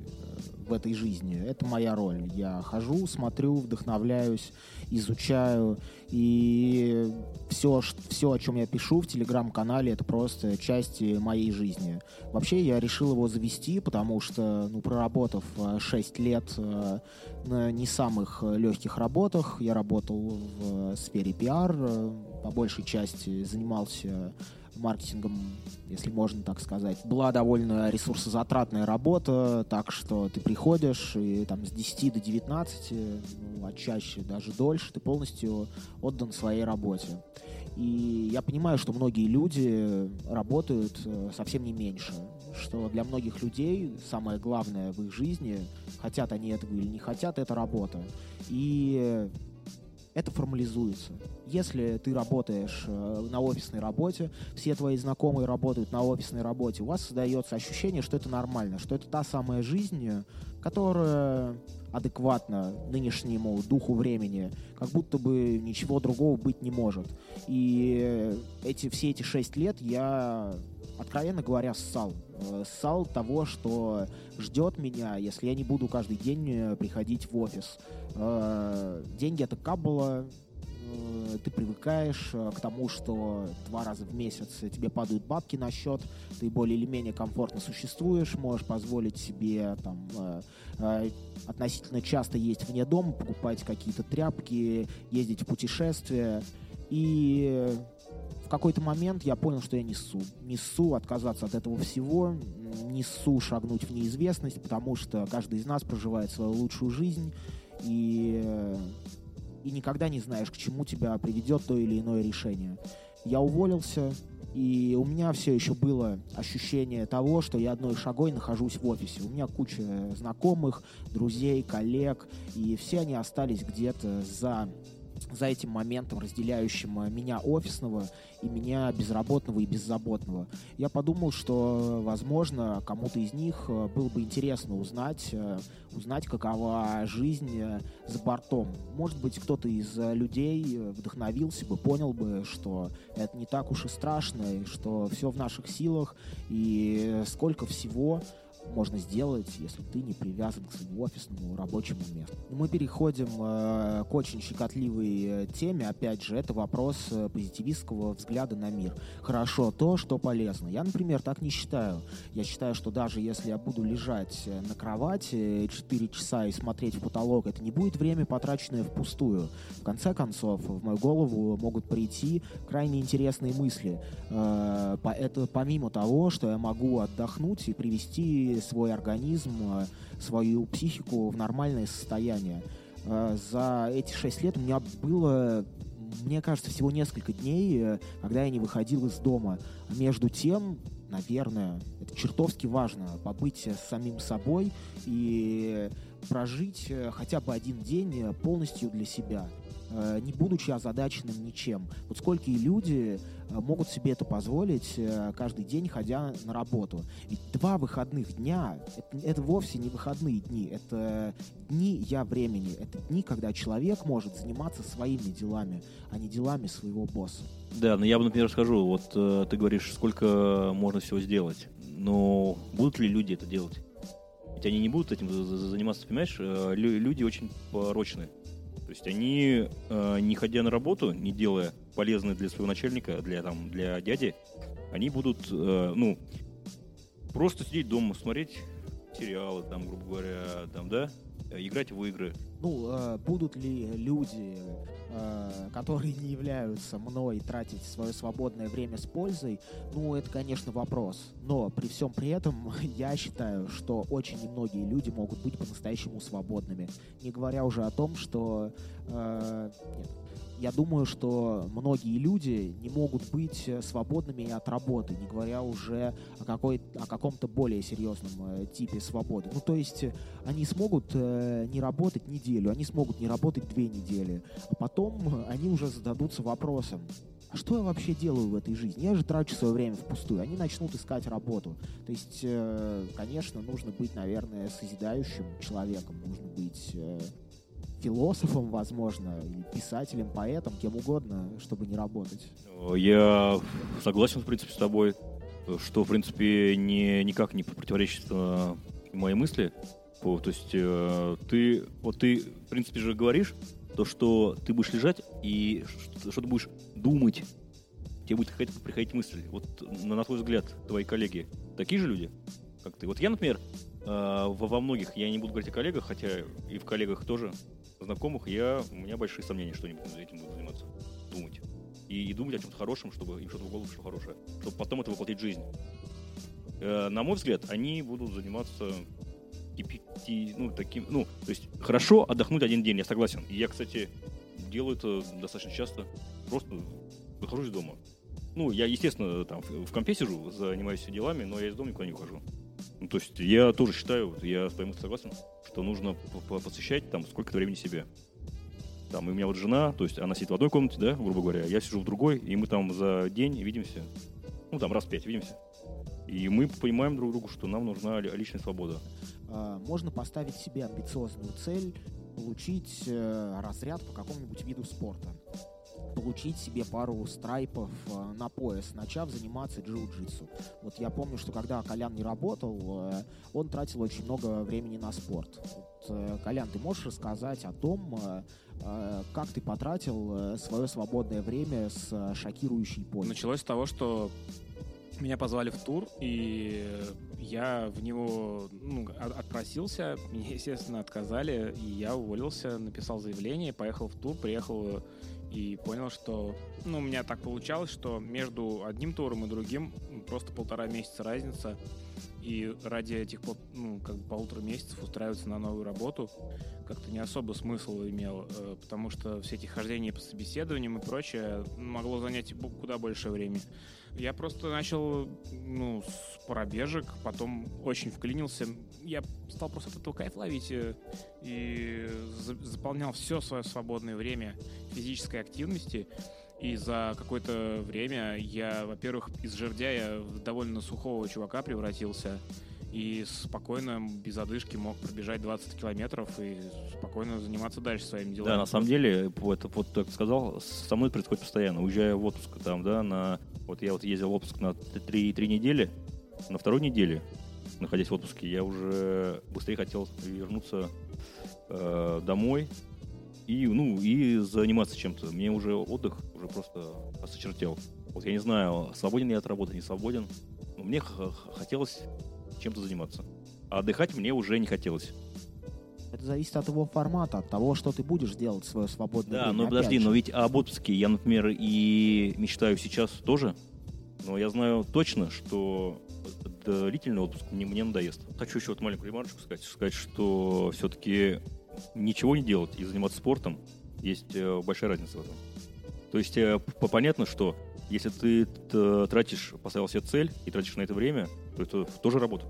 в этой жизни. Это моя роль. Я хожу, смотрю, вдохновляюсь, изучаю. И все, все, о чем я пишу в телеграм-канале, это просто часть моей жизни. Вообще, я решил его завести, потому что, ну, проработав 6 э, лет э, на не самых легких работах, я работал в сфере пиар, э, по большей части занимался маркетингом, если можно так сказать. Была довольно ресурсозатратная работа, так что ты приходишь и там с 10 до 19, ну, а чаще даже дольше, ты полностью отдан своей работе. И я понимаю, что многие люди работают э, совсем не меньше, что для многих людей самое главное в их жизни, хотят они этого или не хотят, это работа. И это формализуется. Если ты работаешь э, на офисной работе, все твои знакомые работают на офисной работе, у вас создается ощущение, что это нормально, что это та самая жизнь, которая адекватна нынешнему духу времени, как будто бы ничего другого быть не может. И эти, все эти шесть лет я откровенно говоря, ссал. Э, ссал того, что ждет меня, если я не буду каждый день э, приходить в офис. Э, деньги — это каббала, ты привыкаешь к тому, что два раза в месяц тебе падают бабки на счет, ты более или менее комфортно существуешь, можешь позволить себе там относительно часто есть вне дома, покупать какие-то тряпки, ездить в путешествия. И какой-то момент я понял, что я несу. Несу отказаться от этого всего, несу шагнуть в неизвестность, потому что каждый из нас проживает свою лучшую жизнь, и, и никогда не знаешь, к чему тебя приведет то или иное решение. Я уволился, и у меня все еще было ощущение того, что я одной шагой нахожусь в офисе. У меня куча знакомых, друзей, коллег, и все они остались где-то за за этим моментом, разделяющим э, меня офисного и меня безработного и беззаботного. Я подумал, что, возможно, кому-то из них э, было бы интересно узнать, э, узнать, какова жизнь за бортом. Может быть, кто-то из людей вдохновился бы, понял бы, что это не так уж и страшно, и что все в наших силах, и сколько всего можно сделать, если ты не привязан к своему офисному рабочему месту. Мы переходим э, к очень щекотливой э, теме. Опять же, это вопрос э, позитивистского взгляда на мир. Хорошо то, что полезно. Я, например, так не считаю. Я считаю, что даже если я буду лежать э, на кровати 4 часа и смотреть в потолок, это не будет время, потраченное впустую. В конце концов, в мою голову могут прийти крайне интересные мысли. Э, это помимо того, что я могу отдохнуть и привести свой организм, э, свою психику в нормальное состояние. Э, за эти шесть лет у меня было мне кажется, всего несколько дней, э, когда я не выходил из дома. Между тем, наверное, это чертовски важно, побыть самим собой и прожить хотя бы один день полностью для себя. Э, не будучи озадаченным ничем. Вот сколько люди э, могут себе это позволить э, каждый день, ходя на работу. Ведь два выходных дня это, это вовсе не выходные дни, это дни я времени, это дни, когда человек может заниматься своими делами, а не делами своего босса. Да, но я бы, например, скажу, вот ты говоришь, сколько можно всего сделать, но будут ли люди это делать? Ведь они не будут этим заниматься, понимаешь? Люди очень порочны. То есть они, э, не ходя на работу, не делая полезное для своего начальника, для, там, для дяди, они будут, э, ну, просто сидеть дома, смотреть сериалы, там, грубо говоря, там, да, играть в игры. Ну, э, будут ли люди, э, которые не являются мной, тратить свое свободное время с пользой? Ну, это, конечно, вопрос. Но при всем при этом я считаю, что очень немногие люди могут быть по-настоящему свободными. Не говоря уже о том, что... Э, нет. Я думаю, что многие люди не могут быть э, свободными от работы, не говоря уже о, какой, о каком-то более серьезном э, типе свободы. Ну, то есть э, они смогут не работать неделю, они смогут не работать две недели, а потом они уже зададутся вопросом, а что я вообще делаю в этой жизни? Я же трачу свое время впустую. Они начнут искать работу. То есть, конечно, нужно быть, наверное, созидающим человеком, нужно быть философом, возможно, писателем, поэтом, кем угодно, чтобы не работать. Я согласен, в принципе, с тобой, что, в принципе, не, никак не противоречит э, моей мысли. То есть э, ты, вот ты, в принципе, же говоришь, то, что ты будешь лежать и что, ты будешь думать, тебе будет приходить, приходить мысль. Вот на, на твой взгляд, твои коллеги такие же люди, как ты? Вот я, например, э, во многих, я не буду говорить о коллегах, хотя и в коллегах тоже, знакомых, я, у меня большие сомнения, что они этим будут заниматься, думать. И, и думать о чем-то хорошем, чтобы им что-то в голову пришло хорошее, чтобы потом это воплотить в жизнь. Э, на мой взгляд, они будут заниматься кипяти, ну, таким, ну, то есть хорошо отдохнуть один день, я согласен. И я, кстати, делаю это достаточно часто. Просто выхожу из дома. Ну, я, естественно, там в компе сижу, занимаюсь делами, но я из дома никуда не ухожу. Ну, то есть я тоже считаю, я с твоим согласен, что нужно посвящать там сколько-то времени себе. Там, и у меня вот жена, то есть она сидит в одной комнате, да, грубо говоря, я сижу в другой, и мы там за день видимся, ну, там раз в пять видимся. И мы понимаем друг другу, что нам нужна личная свобода. А, можно поставить себе амбициозную цель получить э, разряд по какому-нибудь виду спорта получить себе пару страйпов э, на пояс, начав заниматься джиу-джитсу. Вот я помню, что когда Колян не работал, э, он тратил очень много времени на спорт. Вот, э, Колян, ты можешь рассказать о том, э, э как ты потратил э, свое свободное время с шокирующей пользой? Началось с того, что меня позвали в тур, и я в него ну, отпросился, мне, естественно, отказали, и я уволился, написал заявление, поехал в тур, приехал и понял, что ну, у меня так получалось, что между одним туром и другим просто полтора месяца разница, и ради этих ну, как бы полутора месяцев устраиваться на новую работу как-то не особо смысл имел, э, потому что все эти хождения по собеседованиям и прочее могло занять куда больше времени. Я просто начал ну, с пробежек, потом очень вклинился. Я стал просто от этого кайф ловить э, и заполнял все свое свободное время физической активности. И за какое-то время я, во-первых, из жердяя в довольно сухого чувака превратился. И спокойно, без одышки мог пробежать 20 километров и спокойно заниматься дальше своими делами. Да, на самом деле, вот, вот так сказал, со мной происходит постоянно. Уезжая в отпуск там, да, на... Вот я вот ездил в отпуск на 3, 3 недели, на второй неделе, находясь в отпуске, я уже быстрее хотел вернуться э, домой, и, ну, и заниматься чем-то. Мне уже отдых уже просто осочертел. Вот я не знаю, свободен я от работы, не свободен. Но мне хотелось чем-то заниматься. А отдыхать мне уже не хотелось. Это зависит от его формата, от того, что ты будешь делать в свое свободное да, время. Да, но подожди, же. но ведь об отпуске я, например, и мечтаю сейчас тоже. Но я знаю точно, что длительный отпуск мне, мне надоест. Хочу еще вот маленькую ремарочку сказать, сказать, что все-таки ничего не делать и заниматься спортом, есть э, большая разница в этом. То есть э, понятно, что если ты тратишь, поставил себе цель и тратишь на это время, то это тоже работа.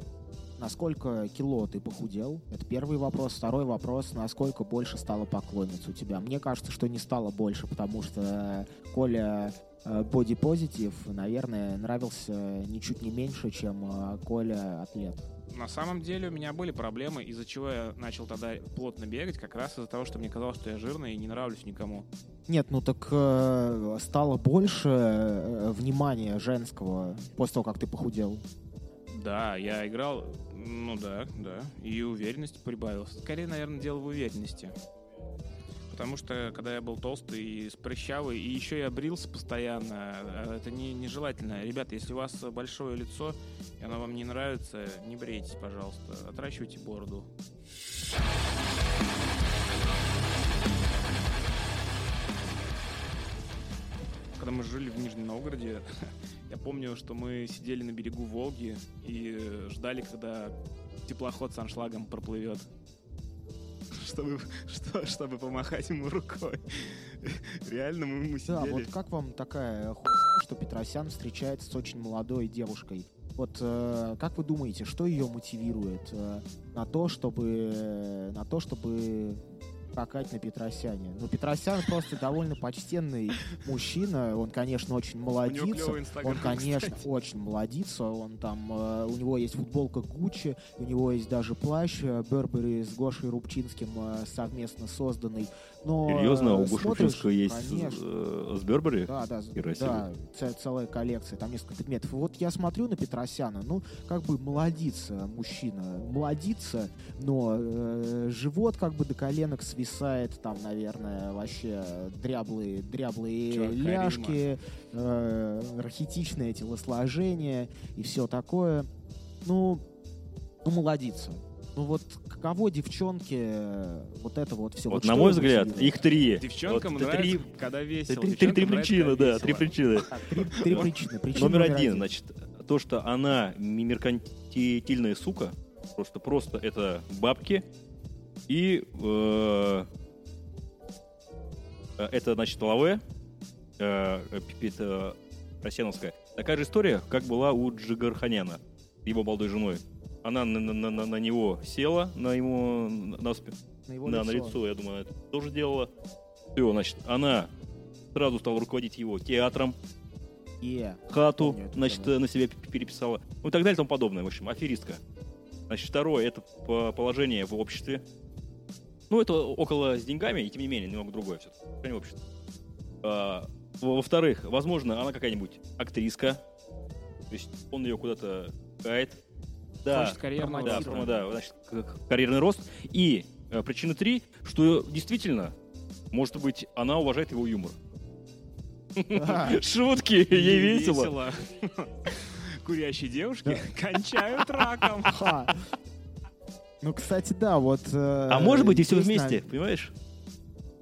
Насколько кило ты похудел? Это первый вопрос. Второй вопрос, насколько больше стало поклонниц у тебя? Мне кажется, что не стало больше, потому что Коля Body Positive, наверное, нравился ничуть не меньше, чем Коля Атлет. На самом деле у меня были проблемы, из-за чего я начал тогда плотно бегать, как раз из-за того, что мне казалось, что я жирный и не нравлюсь никому. Нет, ну так э, стало больше э, внимания женского после того, как ты похудел. Да, я играл, ну да, да, и уверенность прибавилась. Скорее, наверное, дело в уверенности потому что когда я был толстый и спрыщавый, и еще я брился постоянно, а это не, нежелательно. Ребята, если у вас большое лицо, и оно вам не нравится, не брейтесь, пожалуйста, отращивайте бороду. Когда мы жили в Нижнем Новгороде, я помню, что мы сидели на берегу Волги и ждали, когда теплоход с аншлагом проплывет чтобы, что, чтобы помахать ему рукой. Реально мы, мы Да, сидели. вот как вам такая хуйня, что Петросян встречается с очень молодой девушкой? Вот э, как вы думаете, что ее мотивирует э, на то, чтобы э, на то, чтобы скакать на Петросяне? Ну, Петросян просто довольно почтенный мужчина. Он, конечно, очень инстаграм, Он, конечно, кстати. очень молодится. Он там, э, у него есть футболка Гуччи, у него есть даже плащ э, Бербери с Гошей Рубчинским э, совместно созданный. Но Серьезно, у э, смотришь, Рубчинского есть конечно. э, с Бербери? Да, да, да, целая коллекция, там несколько предметов. Вот я смотрю на Петросяна, ну, как бы молодится мужчина, молодится, но э, живот как бы до коленок свисает, там, наверное, вообще дряблые, дряблые Чё, ляжки, э, рахитичное телосложение и все такое. Ну, ну, молодится. Ну вот каково девчонке э, вот это вот все? Вот, на мой взгляд, их три. Девчонкам Вот нравится, три, когда три, весело. три- три нравится, причины, да, три причины. Три, три причины. Причина Номер один, значит, то, что она меркантильная сука, просто просто это бабки, и э, э, это, значит, лаве, э, э, Росяновская. Такая же история, как была у Джигарханяна, его молодой женой. Она на, на- на- на него села, на ему на, на его да, на лицо, я думаю, это тоже делала. Все, значит, она сразу стала руководить его театром, Е. хату, Помню значит, на себя переписала. Ну и так далее и тому подобное. В общем, аферистка. Значит, второе, это по- положение в обществе. Ну, это около с деньгами, и тем не менее, немного другое все в обществе. А, во- Во-вторых, возможно, она какая-нибудь актриска. То есть он ее куда-то кает. Да, Хочет карьерного да, роста. да, значит, карьерный рост. И э, причина три, что действительно, может быть, она уважает его юмор. Шутки, ей весело. Курящие девушки кончают раком. Ну, кстати, да, вот... э, А может быть и все вместе, понимаешь?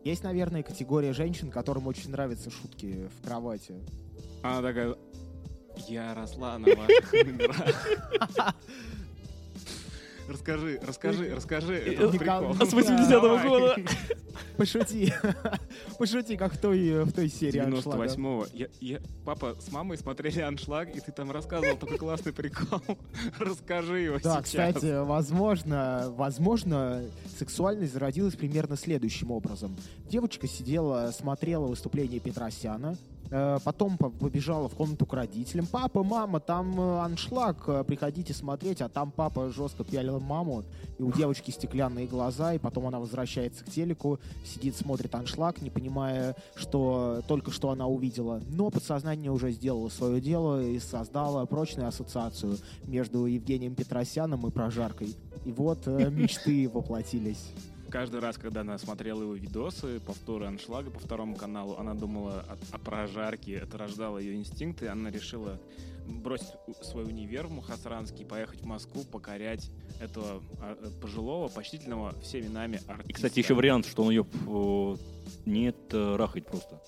Есть, наверное, категория женщин, которым очень нравятся шутки в кровати. Она такая, я росла на ваших номерах. Расскажи, расскажи, расскажи. этот прикол. С 80-го Давай. года. Пошути. Пошути, как в той, в той серии аншлага. 98-го. Я, я, папа с мамой смотрели аншлаг, и ты там рассказывал такой классный прикол. Расскажи его Да, сейчас. кстати, возможно, возможно, сексуальность зародилась примерно следующим образом. Девочка сидела, смотрела выступление Петросяна, потом по- побежала в комнату к родителям. Папа, мама, там э, аншлаг, э, приходите смотреть, а там папа жестко пялил маму, и у девочки стеклянные глаза, и потом она возвращается к телеку, сидит, смотрит аншлаг, не понимая, что только что она увидела. Но подсознание уже сделало свое дело и создало прочную ассоциацию между Евгением Петросяном и прожаркой. И вот э, мечты воплотились. Каждый раз, когда она смотрела его видосы, повторы аншлага по второму каналу, она думала о, о прожарке, это рождало ее инстинкты, она решила бросить свой универ в Мухасранский, поехать в Москву, покорять этого а, э, пожилого, почтительного всеми нами артиста. И, кстати, еще вариант, что он ее э, нет рахать просто.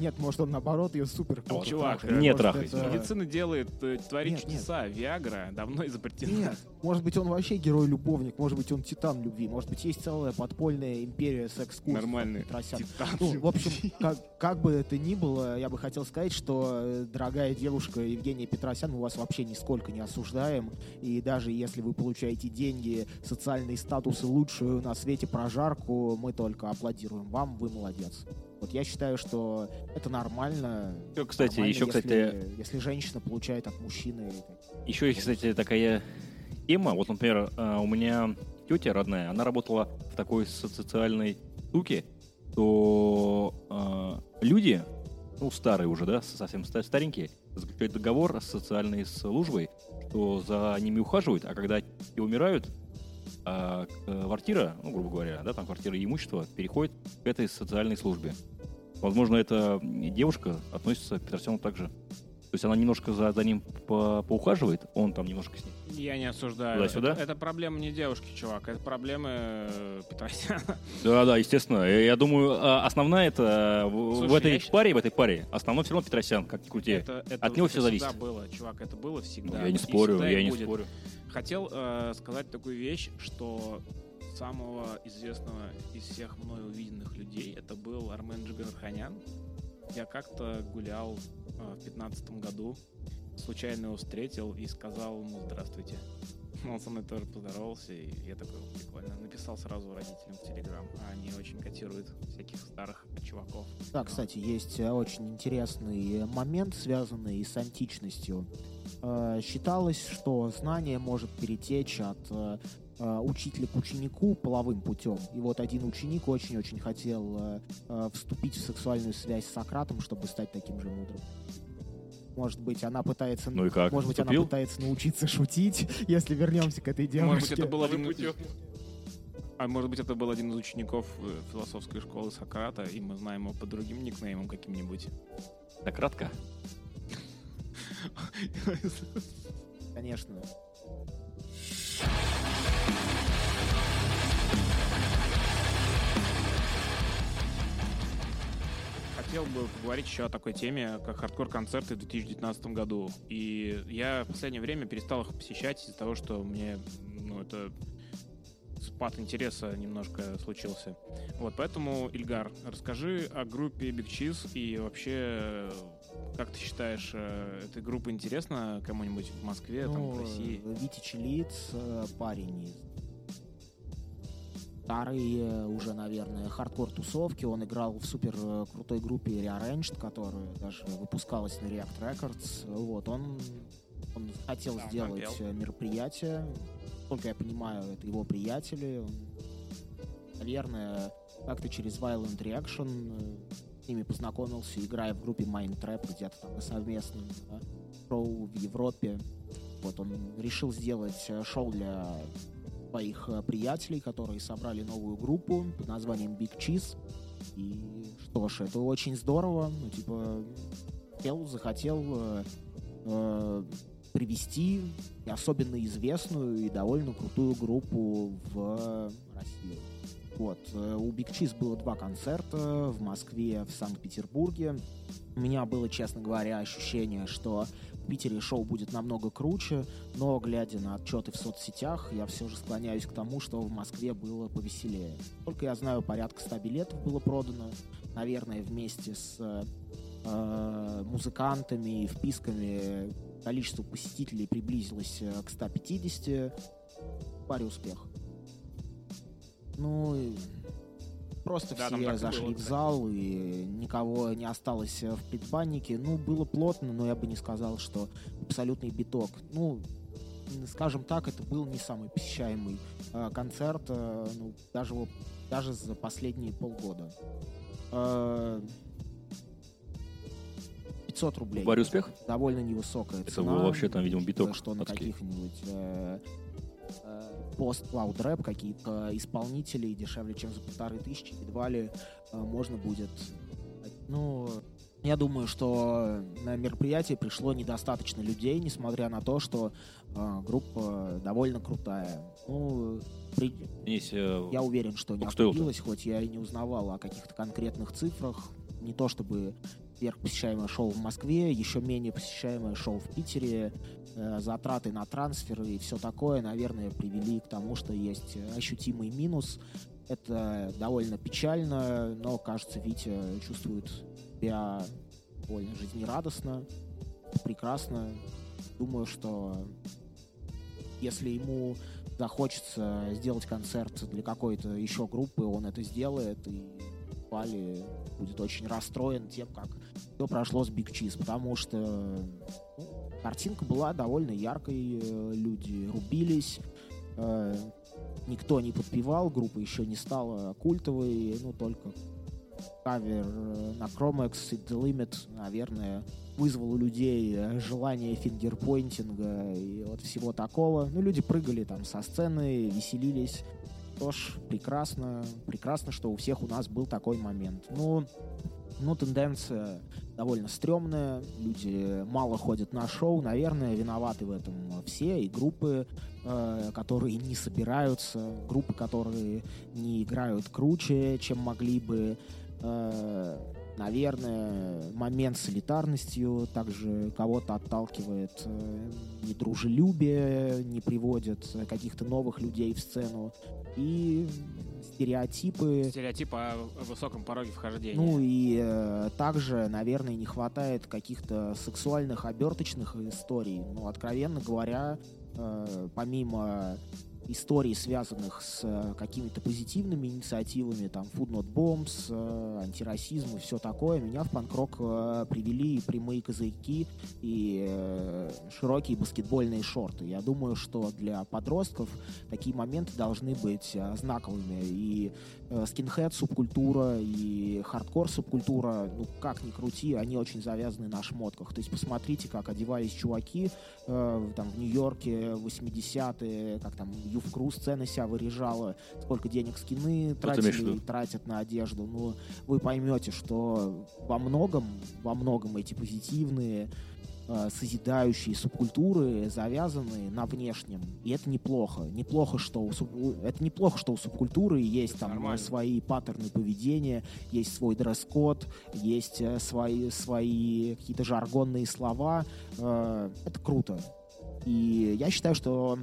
Нет, может, он наоборот ее супер Вот, чувак, трахает. не Может, трахает. это- Медицина делает, э, творит Нет, нет. чудеса. Виагра давно изобретена. Нет, может быть, он вообще герой-любовник, может быть, он титан любви, может быть, есть целая подпольная империя секс-курсов. Нормальный Петросян. титан. Ну, в общем, как, как бы это ни было, я бы хотел сказать, что, э, дорогая девушка Евгения Петросян, мы вас вообще нисколько не осуждаем. И даже если вы получаете деньги, социальный статус и лучшую на свете прожарку, мы только аплодируем вам, вы молодец. Вот я считаю, что это нормально. Еще, кстати, Нормально, еще, если, кстати, если женщина получает от мужчины еще есть, кстати, такая тема. Вот, например, э, у меня тетя родная, она работала в такой со- социальной штуке, то э, люди, ну, старые уже, да, совсем ста- старенькие, заключают договор с социальной службой, что за ними ухаживают, а когда те умирают, а, квартира, ну, грубо говоря, да, там квартира и имущество переходит к этой социальной службе. Возможно, эта девушка относится к Петросяну также. То есть она немножко за, за ним по- поухаживает, он там немножко с ним. Я не осуждаю. Туда-сюда? Это, это проблема не девушки, чувак. Это проблемы э, Петросяна. Да, да, естественно. Я я думаю, а, основная это в, в Слушай, этой я паре, в этой паре, основной все равно Петросян, как ни крути. Это, это- От него это всё зависит. всегда было, чувак. Это было Ну, всегда. я не спорю, я не будет. спорю. Хотел э, сказать такую вещь, что самого известного из всех мною увиденных людей это был Армен Джигарханян. Я как-то гулял э, в пятнадцатом году, случайно его встретил и сказал ему «Здравствуйте». Он со мной тоже поздоровался, и я такой, прикольно. Написал сразу родителям в Телеграм. Они очень котируют всяких старых чуваков. Да, кстати, есть э, очень интересный момент, связанный с античностью. Э, считалось, что знание может перетечь от э, учителя к ученику половым путем. И вот один ученик очень-очень хотел вступить в сексуальную связь с Сократом, чтобы стать таким же мудрым. Может быть, она пытается, ну и как? может быть, она пытается научиться шутить, если вернемся к этой девушке. Может быть, это был один из... А может быть, это был один из учеников э, философской школы Сократа, и мы знаем его по другим никнеймам каким-нибудь. Сократка? Конечно. Хотел бы поговорить еще о такой теме, как хардкор-концерты в 2019 году. И я в последнее время перестал их посещать из-за того, что мне, ну, это спад интереса немножко случился. Вот, поэтому, Ильгар, расскажи о группе Big Cheese и вообще, как ты считаешь, э, эта группа интересна кому-нибудь в Москве, ну, там, в России? Витя Челиц, э, парень из старый э, уже, наверное, хардкор-тусовки. Он играл в супер э, крутой группе Rearranged, которая даже выпускалась на React Records. Вот, он, он хотел да, сделать попел. Э, мероприятие. Только я понимаю, это его приятели. Он, наверное, как-то через Violent Reaction с ними познакомился, играя в группе Mind Trap где-то там на совместном шоу в Европе. Вот он решил сделать шоу для своих э, приятелей, которые собрали новую группу под названием Big Cheese. И что ж, это очень здорово. Ну, типа, хотел, захотел э, э, привести особенно известную и довольно крутую группу в Россию. Вот. Э, у Big Cheese было два концерта в Москве, в Санкт-Петербурге. У меня было, честно говоря, ощущение, что Питере шоу будет намного круче, но, глядя на отчеты в соцсетях, я все же склоняюсь к тому, что в Москве было повеселее. Только я знаю, порядка 100 билетов было продано, наверное, вместе с э, музыкантами и вписками количество посетителей приблизилось э, к 150. Паре успех. Ну, Просто да, все зашли было, в зал, и никого не осталось в предбаннике. Ну, было плотно, но я бы не сказал, что абсолютный биток. Ну, скажем так, это был не самый посещаемый э, концерт, э, ну, даже, даже за последние полгода. Э, 500 рублей. Баре успех? Довольно невысокая это цена. Это вообще там, видимо, биток. Что на каких-нибудь э, пост-клауд рэп, какие-то исполнители дешевле, чем за полторы тысячи, едва ли э, можно будет. Ну, я думаю, что на мероприятие пришло недостаточно людей, несмотря на то, что э, группа довольно крутая. Ну, при... Есть, э, я уверен, что не окупилась, хоть я и не узнавал о каких-то конкретных цифрах. Не то чтобы сверхпосещаемое шоу в Москве, еще менее посещаемое шоу в Питере, э, затраты на трансферы и все такое, наверное, привели к тому, что есть ощутимый минус. Это довольно печально, но, кажется, Витя чувствует себя довольно жизнерадостно, прекрасно. Думаю, что если ему захочется сделать концерт для какой-то еще группы, он это сделает, и Пали будет очень расстроен тем, как все прошло с Big Cheese, потому что ну, картинка была довольно яркой, э, люди рубились, э, никто не подпевал, группа еще не стала культовой, ну, только кавер э, на Chromex и The Limit, наверное, вызвал у людей желание фингерпойнтинга и вот всего такого. Ну, люди прыгали там со сцены, веселились, что ж, прекрасно, прекрасно, что у всех у нас был такой момент. Ну, ну, тенденция довольно стрёмная, люди мало ходят на шоу, наверное, виноваты в этом все, и группы, э, которые не собираются, группы, которые не играют круче, чем могли бы, э, Наверное, момент солидарностью также кого-то отталкивает э, недружелюбие, не приводит каких-то новых людей в сцену. И стереотипы. Стереотип о высоком пороге вхождения. Ну и э, также, наверное, не хватает каких-то сексуальных оберточных историй. Ну, откровенно говоря, э, помимо историй, связанных с э, какими-то позитивными инициативами, там, Food Not Bombs, э, антирасизм и все такое, меня в панк-рок э, привели и прямые козырьки, и широкие баскетбольные шорты. Я думаю, что для подростков такие моменты должны быть знаковыми. И скинхед субкультура, и хардкор субкультура, ну, как ни крути, они очень завязаны на шмотках. То есть посмотрите, как одевались чуваки там, в Нью-Йорке 80-е, как там в Круз цены себя вырежала, сколько денег скины тратили и тратят на одежду. Ну, вы поймете, что во многом, во многом эти позитивные э, созидающие субкультуры завязаны на внешнем. И это неплохо. Неплохо, что у суб... это неплохо, что у субкультуры есть там Нормально. свои паттерны поведения, есть свой дресс-код, есть э, свои, свои какие-то жаргонные слова. Э, это круто. И я считаю, что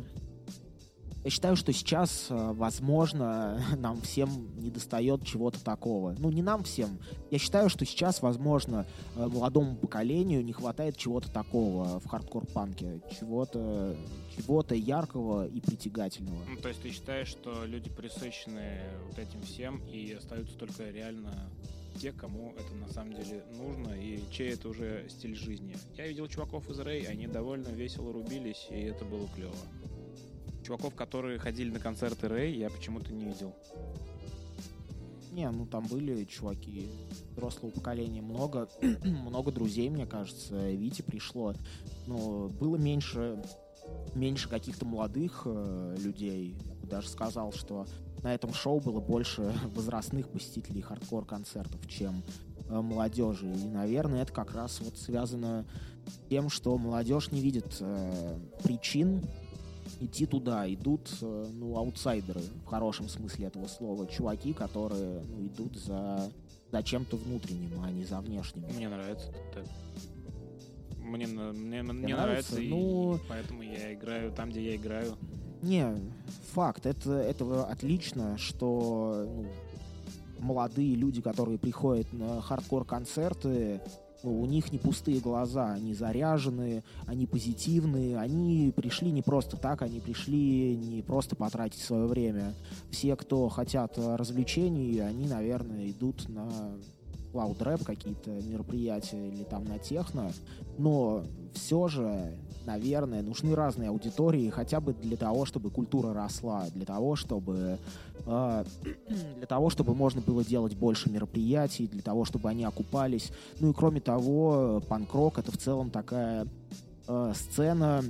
я считаю, что сейчас, э, возможно, нам всем не достает чего-то такого. Ну, не нам всем. Я считаю, что сейчас, возможно, э, молодому поколению не хватает чего-то такого в хардкор-панке. Чего-то чего яркого и притягательного. Ну, то есть ты считаешь, что люди присыщены вот этим всем и остаются только реально те, кому это на самом деле нужно и чей это уже стиль жизни. Я видел чуваков из Рэй, они довольно весело рубились, и это было клево. Чуваков, которые ходили на концерты Рэй, я почему-то не видел. Не, ну там были чуваки взрослого поколения много, много друзей, мне кажется. Вите пришло. Но было меньше, меньше каких-то молодых э, людей. Я бы даже сказал, что на этом шоу было больше возрастных посетителей хардкор-концертов, чем э, молодежи. И, наверное, это как раз вот связано с тем, что молодежь не видит э, причин идти туда. Идут, э, ну, аутсайдеры, в хорошем смысле этого слова. Чуваки, которые, ну, идут за, за чем-то внутренним, а не за внешним. Мне нравится это. Мне, мне, мне нравится, нравится ну... и поэтому я играю там, где я играю. Не, факт. Это, это отлично, что ну, молодые люди, которые приходят на хардкор-концерты, у них не пустые глаза, они заряженные, они позитивные, они пришли не просто так, они пришли не просто потратить свое время. Все, кто хотят развлечений, они, наверное, идут на Rap какие-то мероприятия или там на техно, но все же, наверное, нужны разные аудитории хотя бы для того, чтобы культура росла, для того, чтобы э, для того, чтобы можно было делать больше мероприятий, для того, чтобы они окупались. Ну и кроме того, панк-рок это в целом такая э, сцена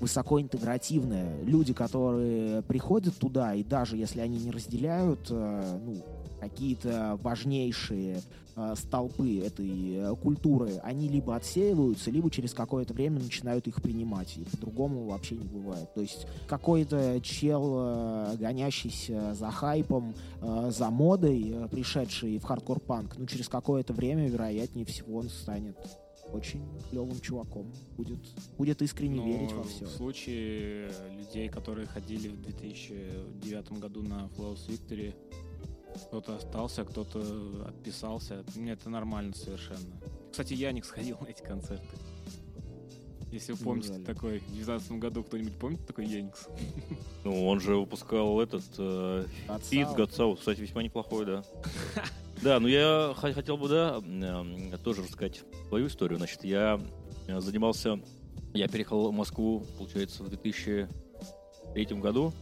высокоинтегративная. Люди, которые приходят туда, и даже если они не разделяют э, ну, какие-то важнейшие э, столпы этой э, культуры, они либо отсеиваются, либо через какое-то время начинают их принимать. И по-другому вообще не бывает. То есть какой-то чел, э, гонящийся за хайпом, э, за модой, э, пришедший в хардкор-панк, ну, через какое-то время, вероятнее всего, он станет очень клевым чуваком. Будет, будет искренне Но верить во все. В случае людей, которые ходили в 2009 году на Flawless Victory, кто-то остался, кто-то отписался. Мне это нормально совершенно. Кстати, Яник сходил на эти концерты. Если вы помните Неужели? такой, в 2019 году кто-нибудь помнит такой Яникс? Ну, он же выпускал этот э, Фит Гатсау, кстати, весьма неплохой, да. Да, ну я хотел бы, да, э, тоже рассказать свою историю. Значит, я э, занимался, я переехал в Москву, получается, в 2003 году.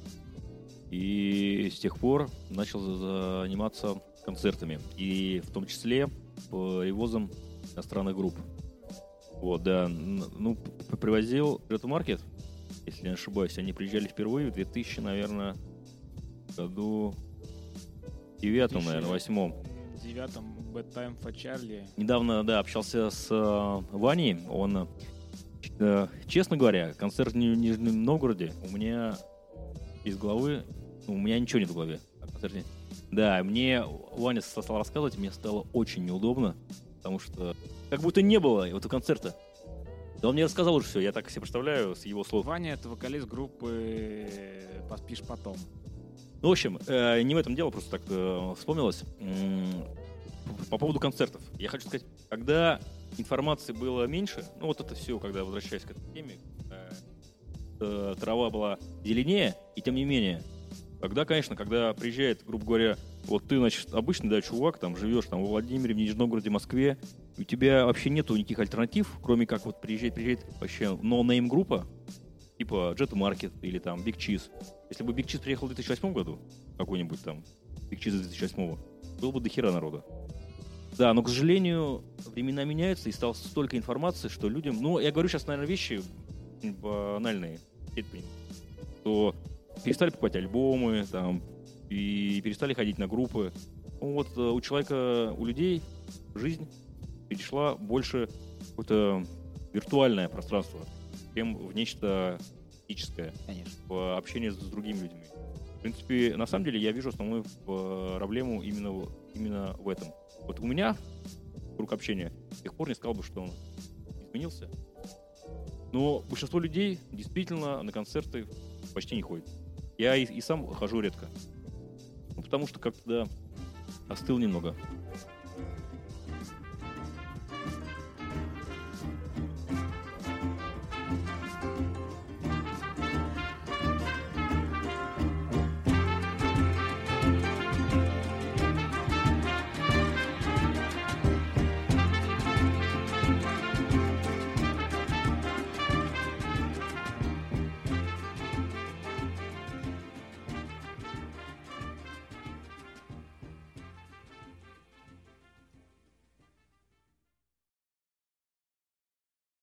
И с тех пор начал заниматься концертами. И в том числе перевозом иностранных групп. Вот, да. Ну, привозил Red Market, если не ошибаюсь. Они приезжали впервые в 2000, наверное, году девятом, наверное, восьмом. Девятом Bad Time for Charlie. Недавно, да, общался с э, Ваней. Он, э, честно говоря, концерт в Нижнем Новгороде у меня из головы, у меня ничего нет в голове концерте Да, мне Ваня стал рассказывать, мне стало очень неудобно, потому что как будто не было этого концерта. Да он мне рассказал уже все, я так себе представляю с его слов. Ваня — это вокалист группы «Поспишь потом». Ну, в общем, э, не в этом дело, просто так э, вспомнилось. М, По поводу концертов. Я хочу сказать, когда информации было меньше, ну вот это все, когда возвращаясь к этой теме, э, э, трава была зеленее, и тем не менее, когда, конечно, когда приезжает, грубо говоря, вот ты, значит, обычный, да, чувак, там, живешь там во Владимире, в Нижнем Новгороде, Москве, у тебя вообще нету никаких альтернатив, кроме как вот приезжает, приезжает вообще ноунейм группа, типа Jet Market или там Big Cheese. Если бы Big Cheese приехал в 2008 году, какой-нибудь там Big Cheese 2008, было бы до хера народа. Да, но, к сожалению, времена меняются, и стало столько информации, что людям... Ну, я говорю сейчас, наверное, вещи банальные, что перестали покупать альбомы, там, и перестали ходить на группы. Ну, вот э, у человека, у людей жизнь перешла больше в какое-то виртуальное пространство, чем в нечто физическое Конечно. в общении с другими людьми. В принципе, на самом деле я вижу основную э, проблему именно, именно в этом. Вот у меня круг общения с тех пор не сказал бы, что он изменился. Но большинство людей действительно на концерты почти не ходит. Я и, и сам хожу редко. Ну, потому что как-то да, остыл немного.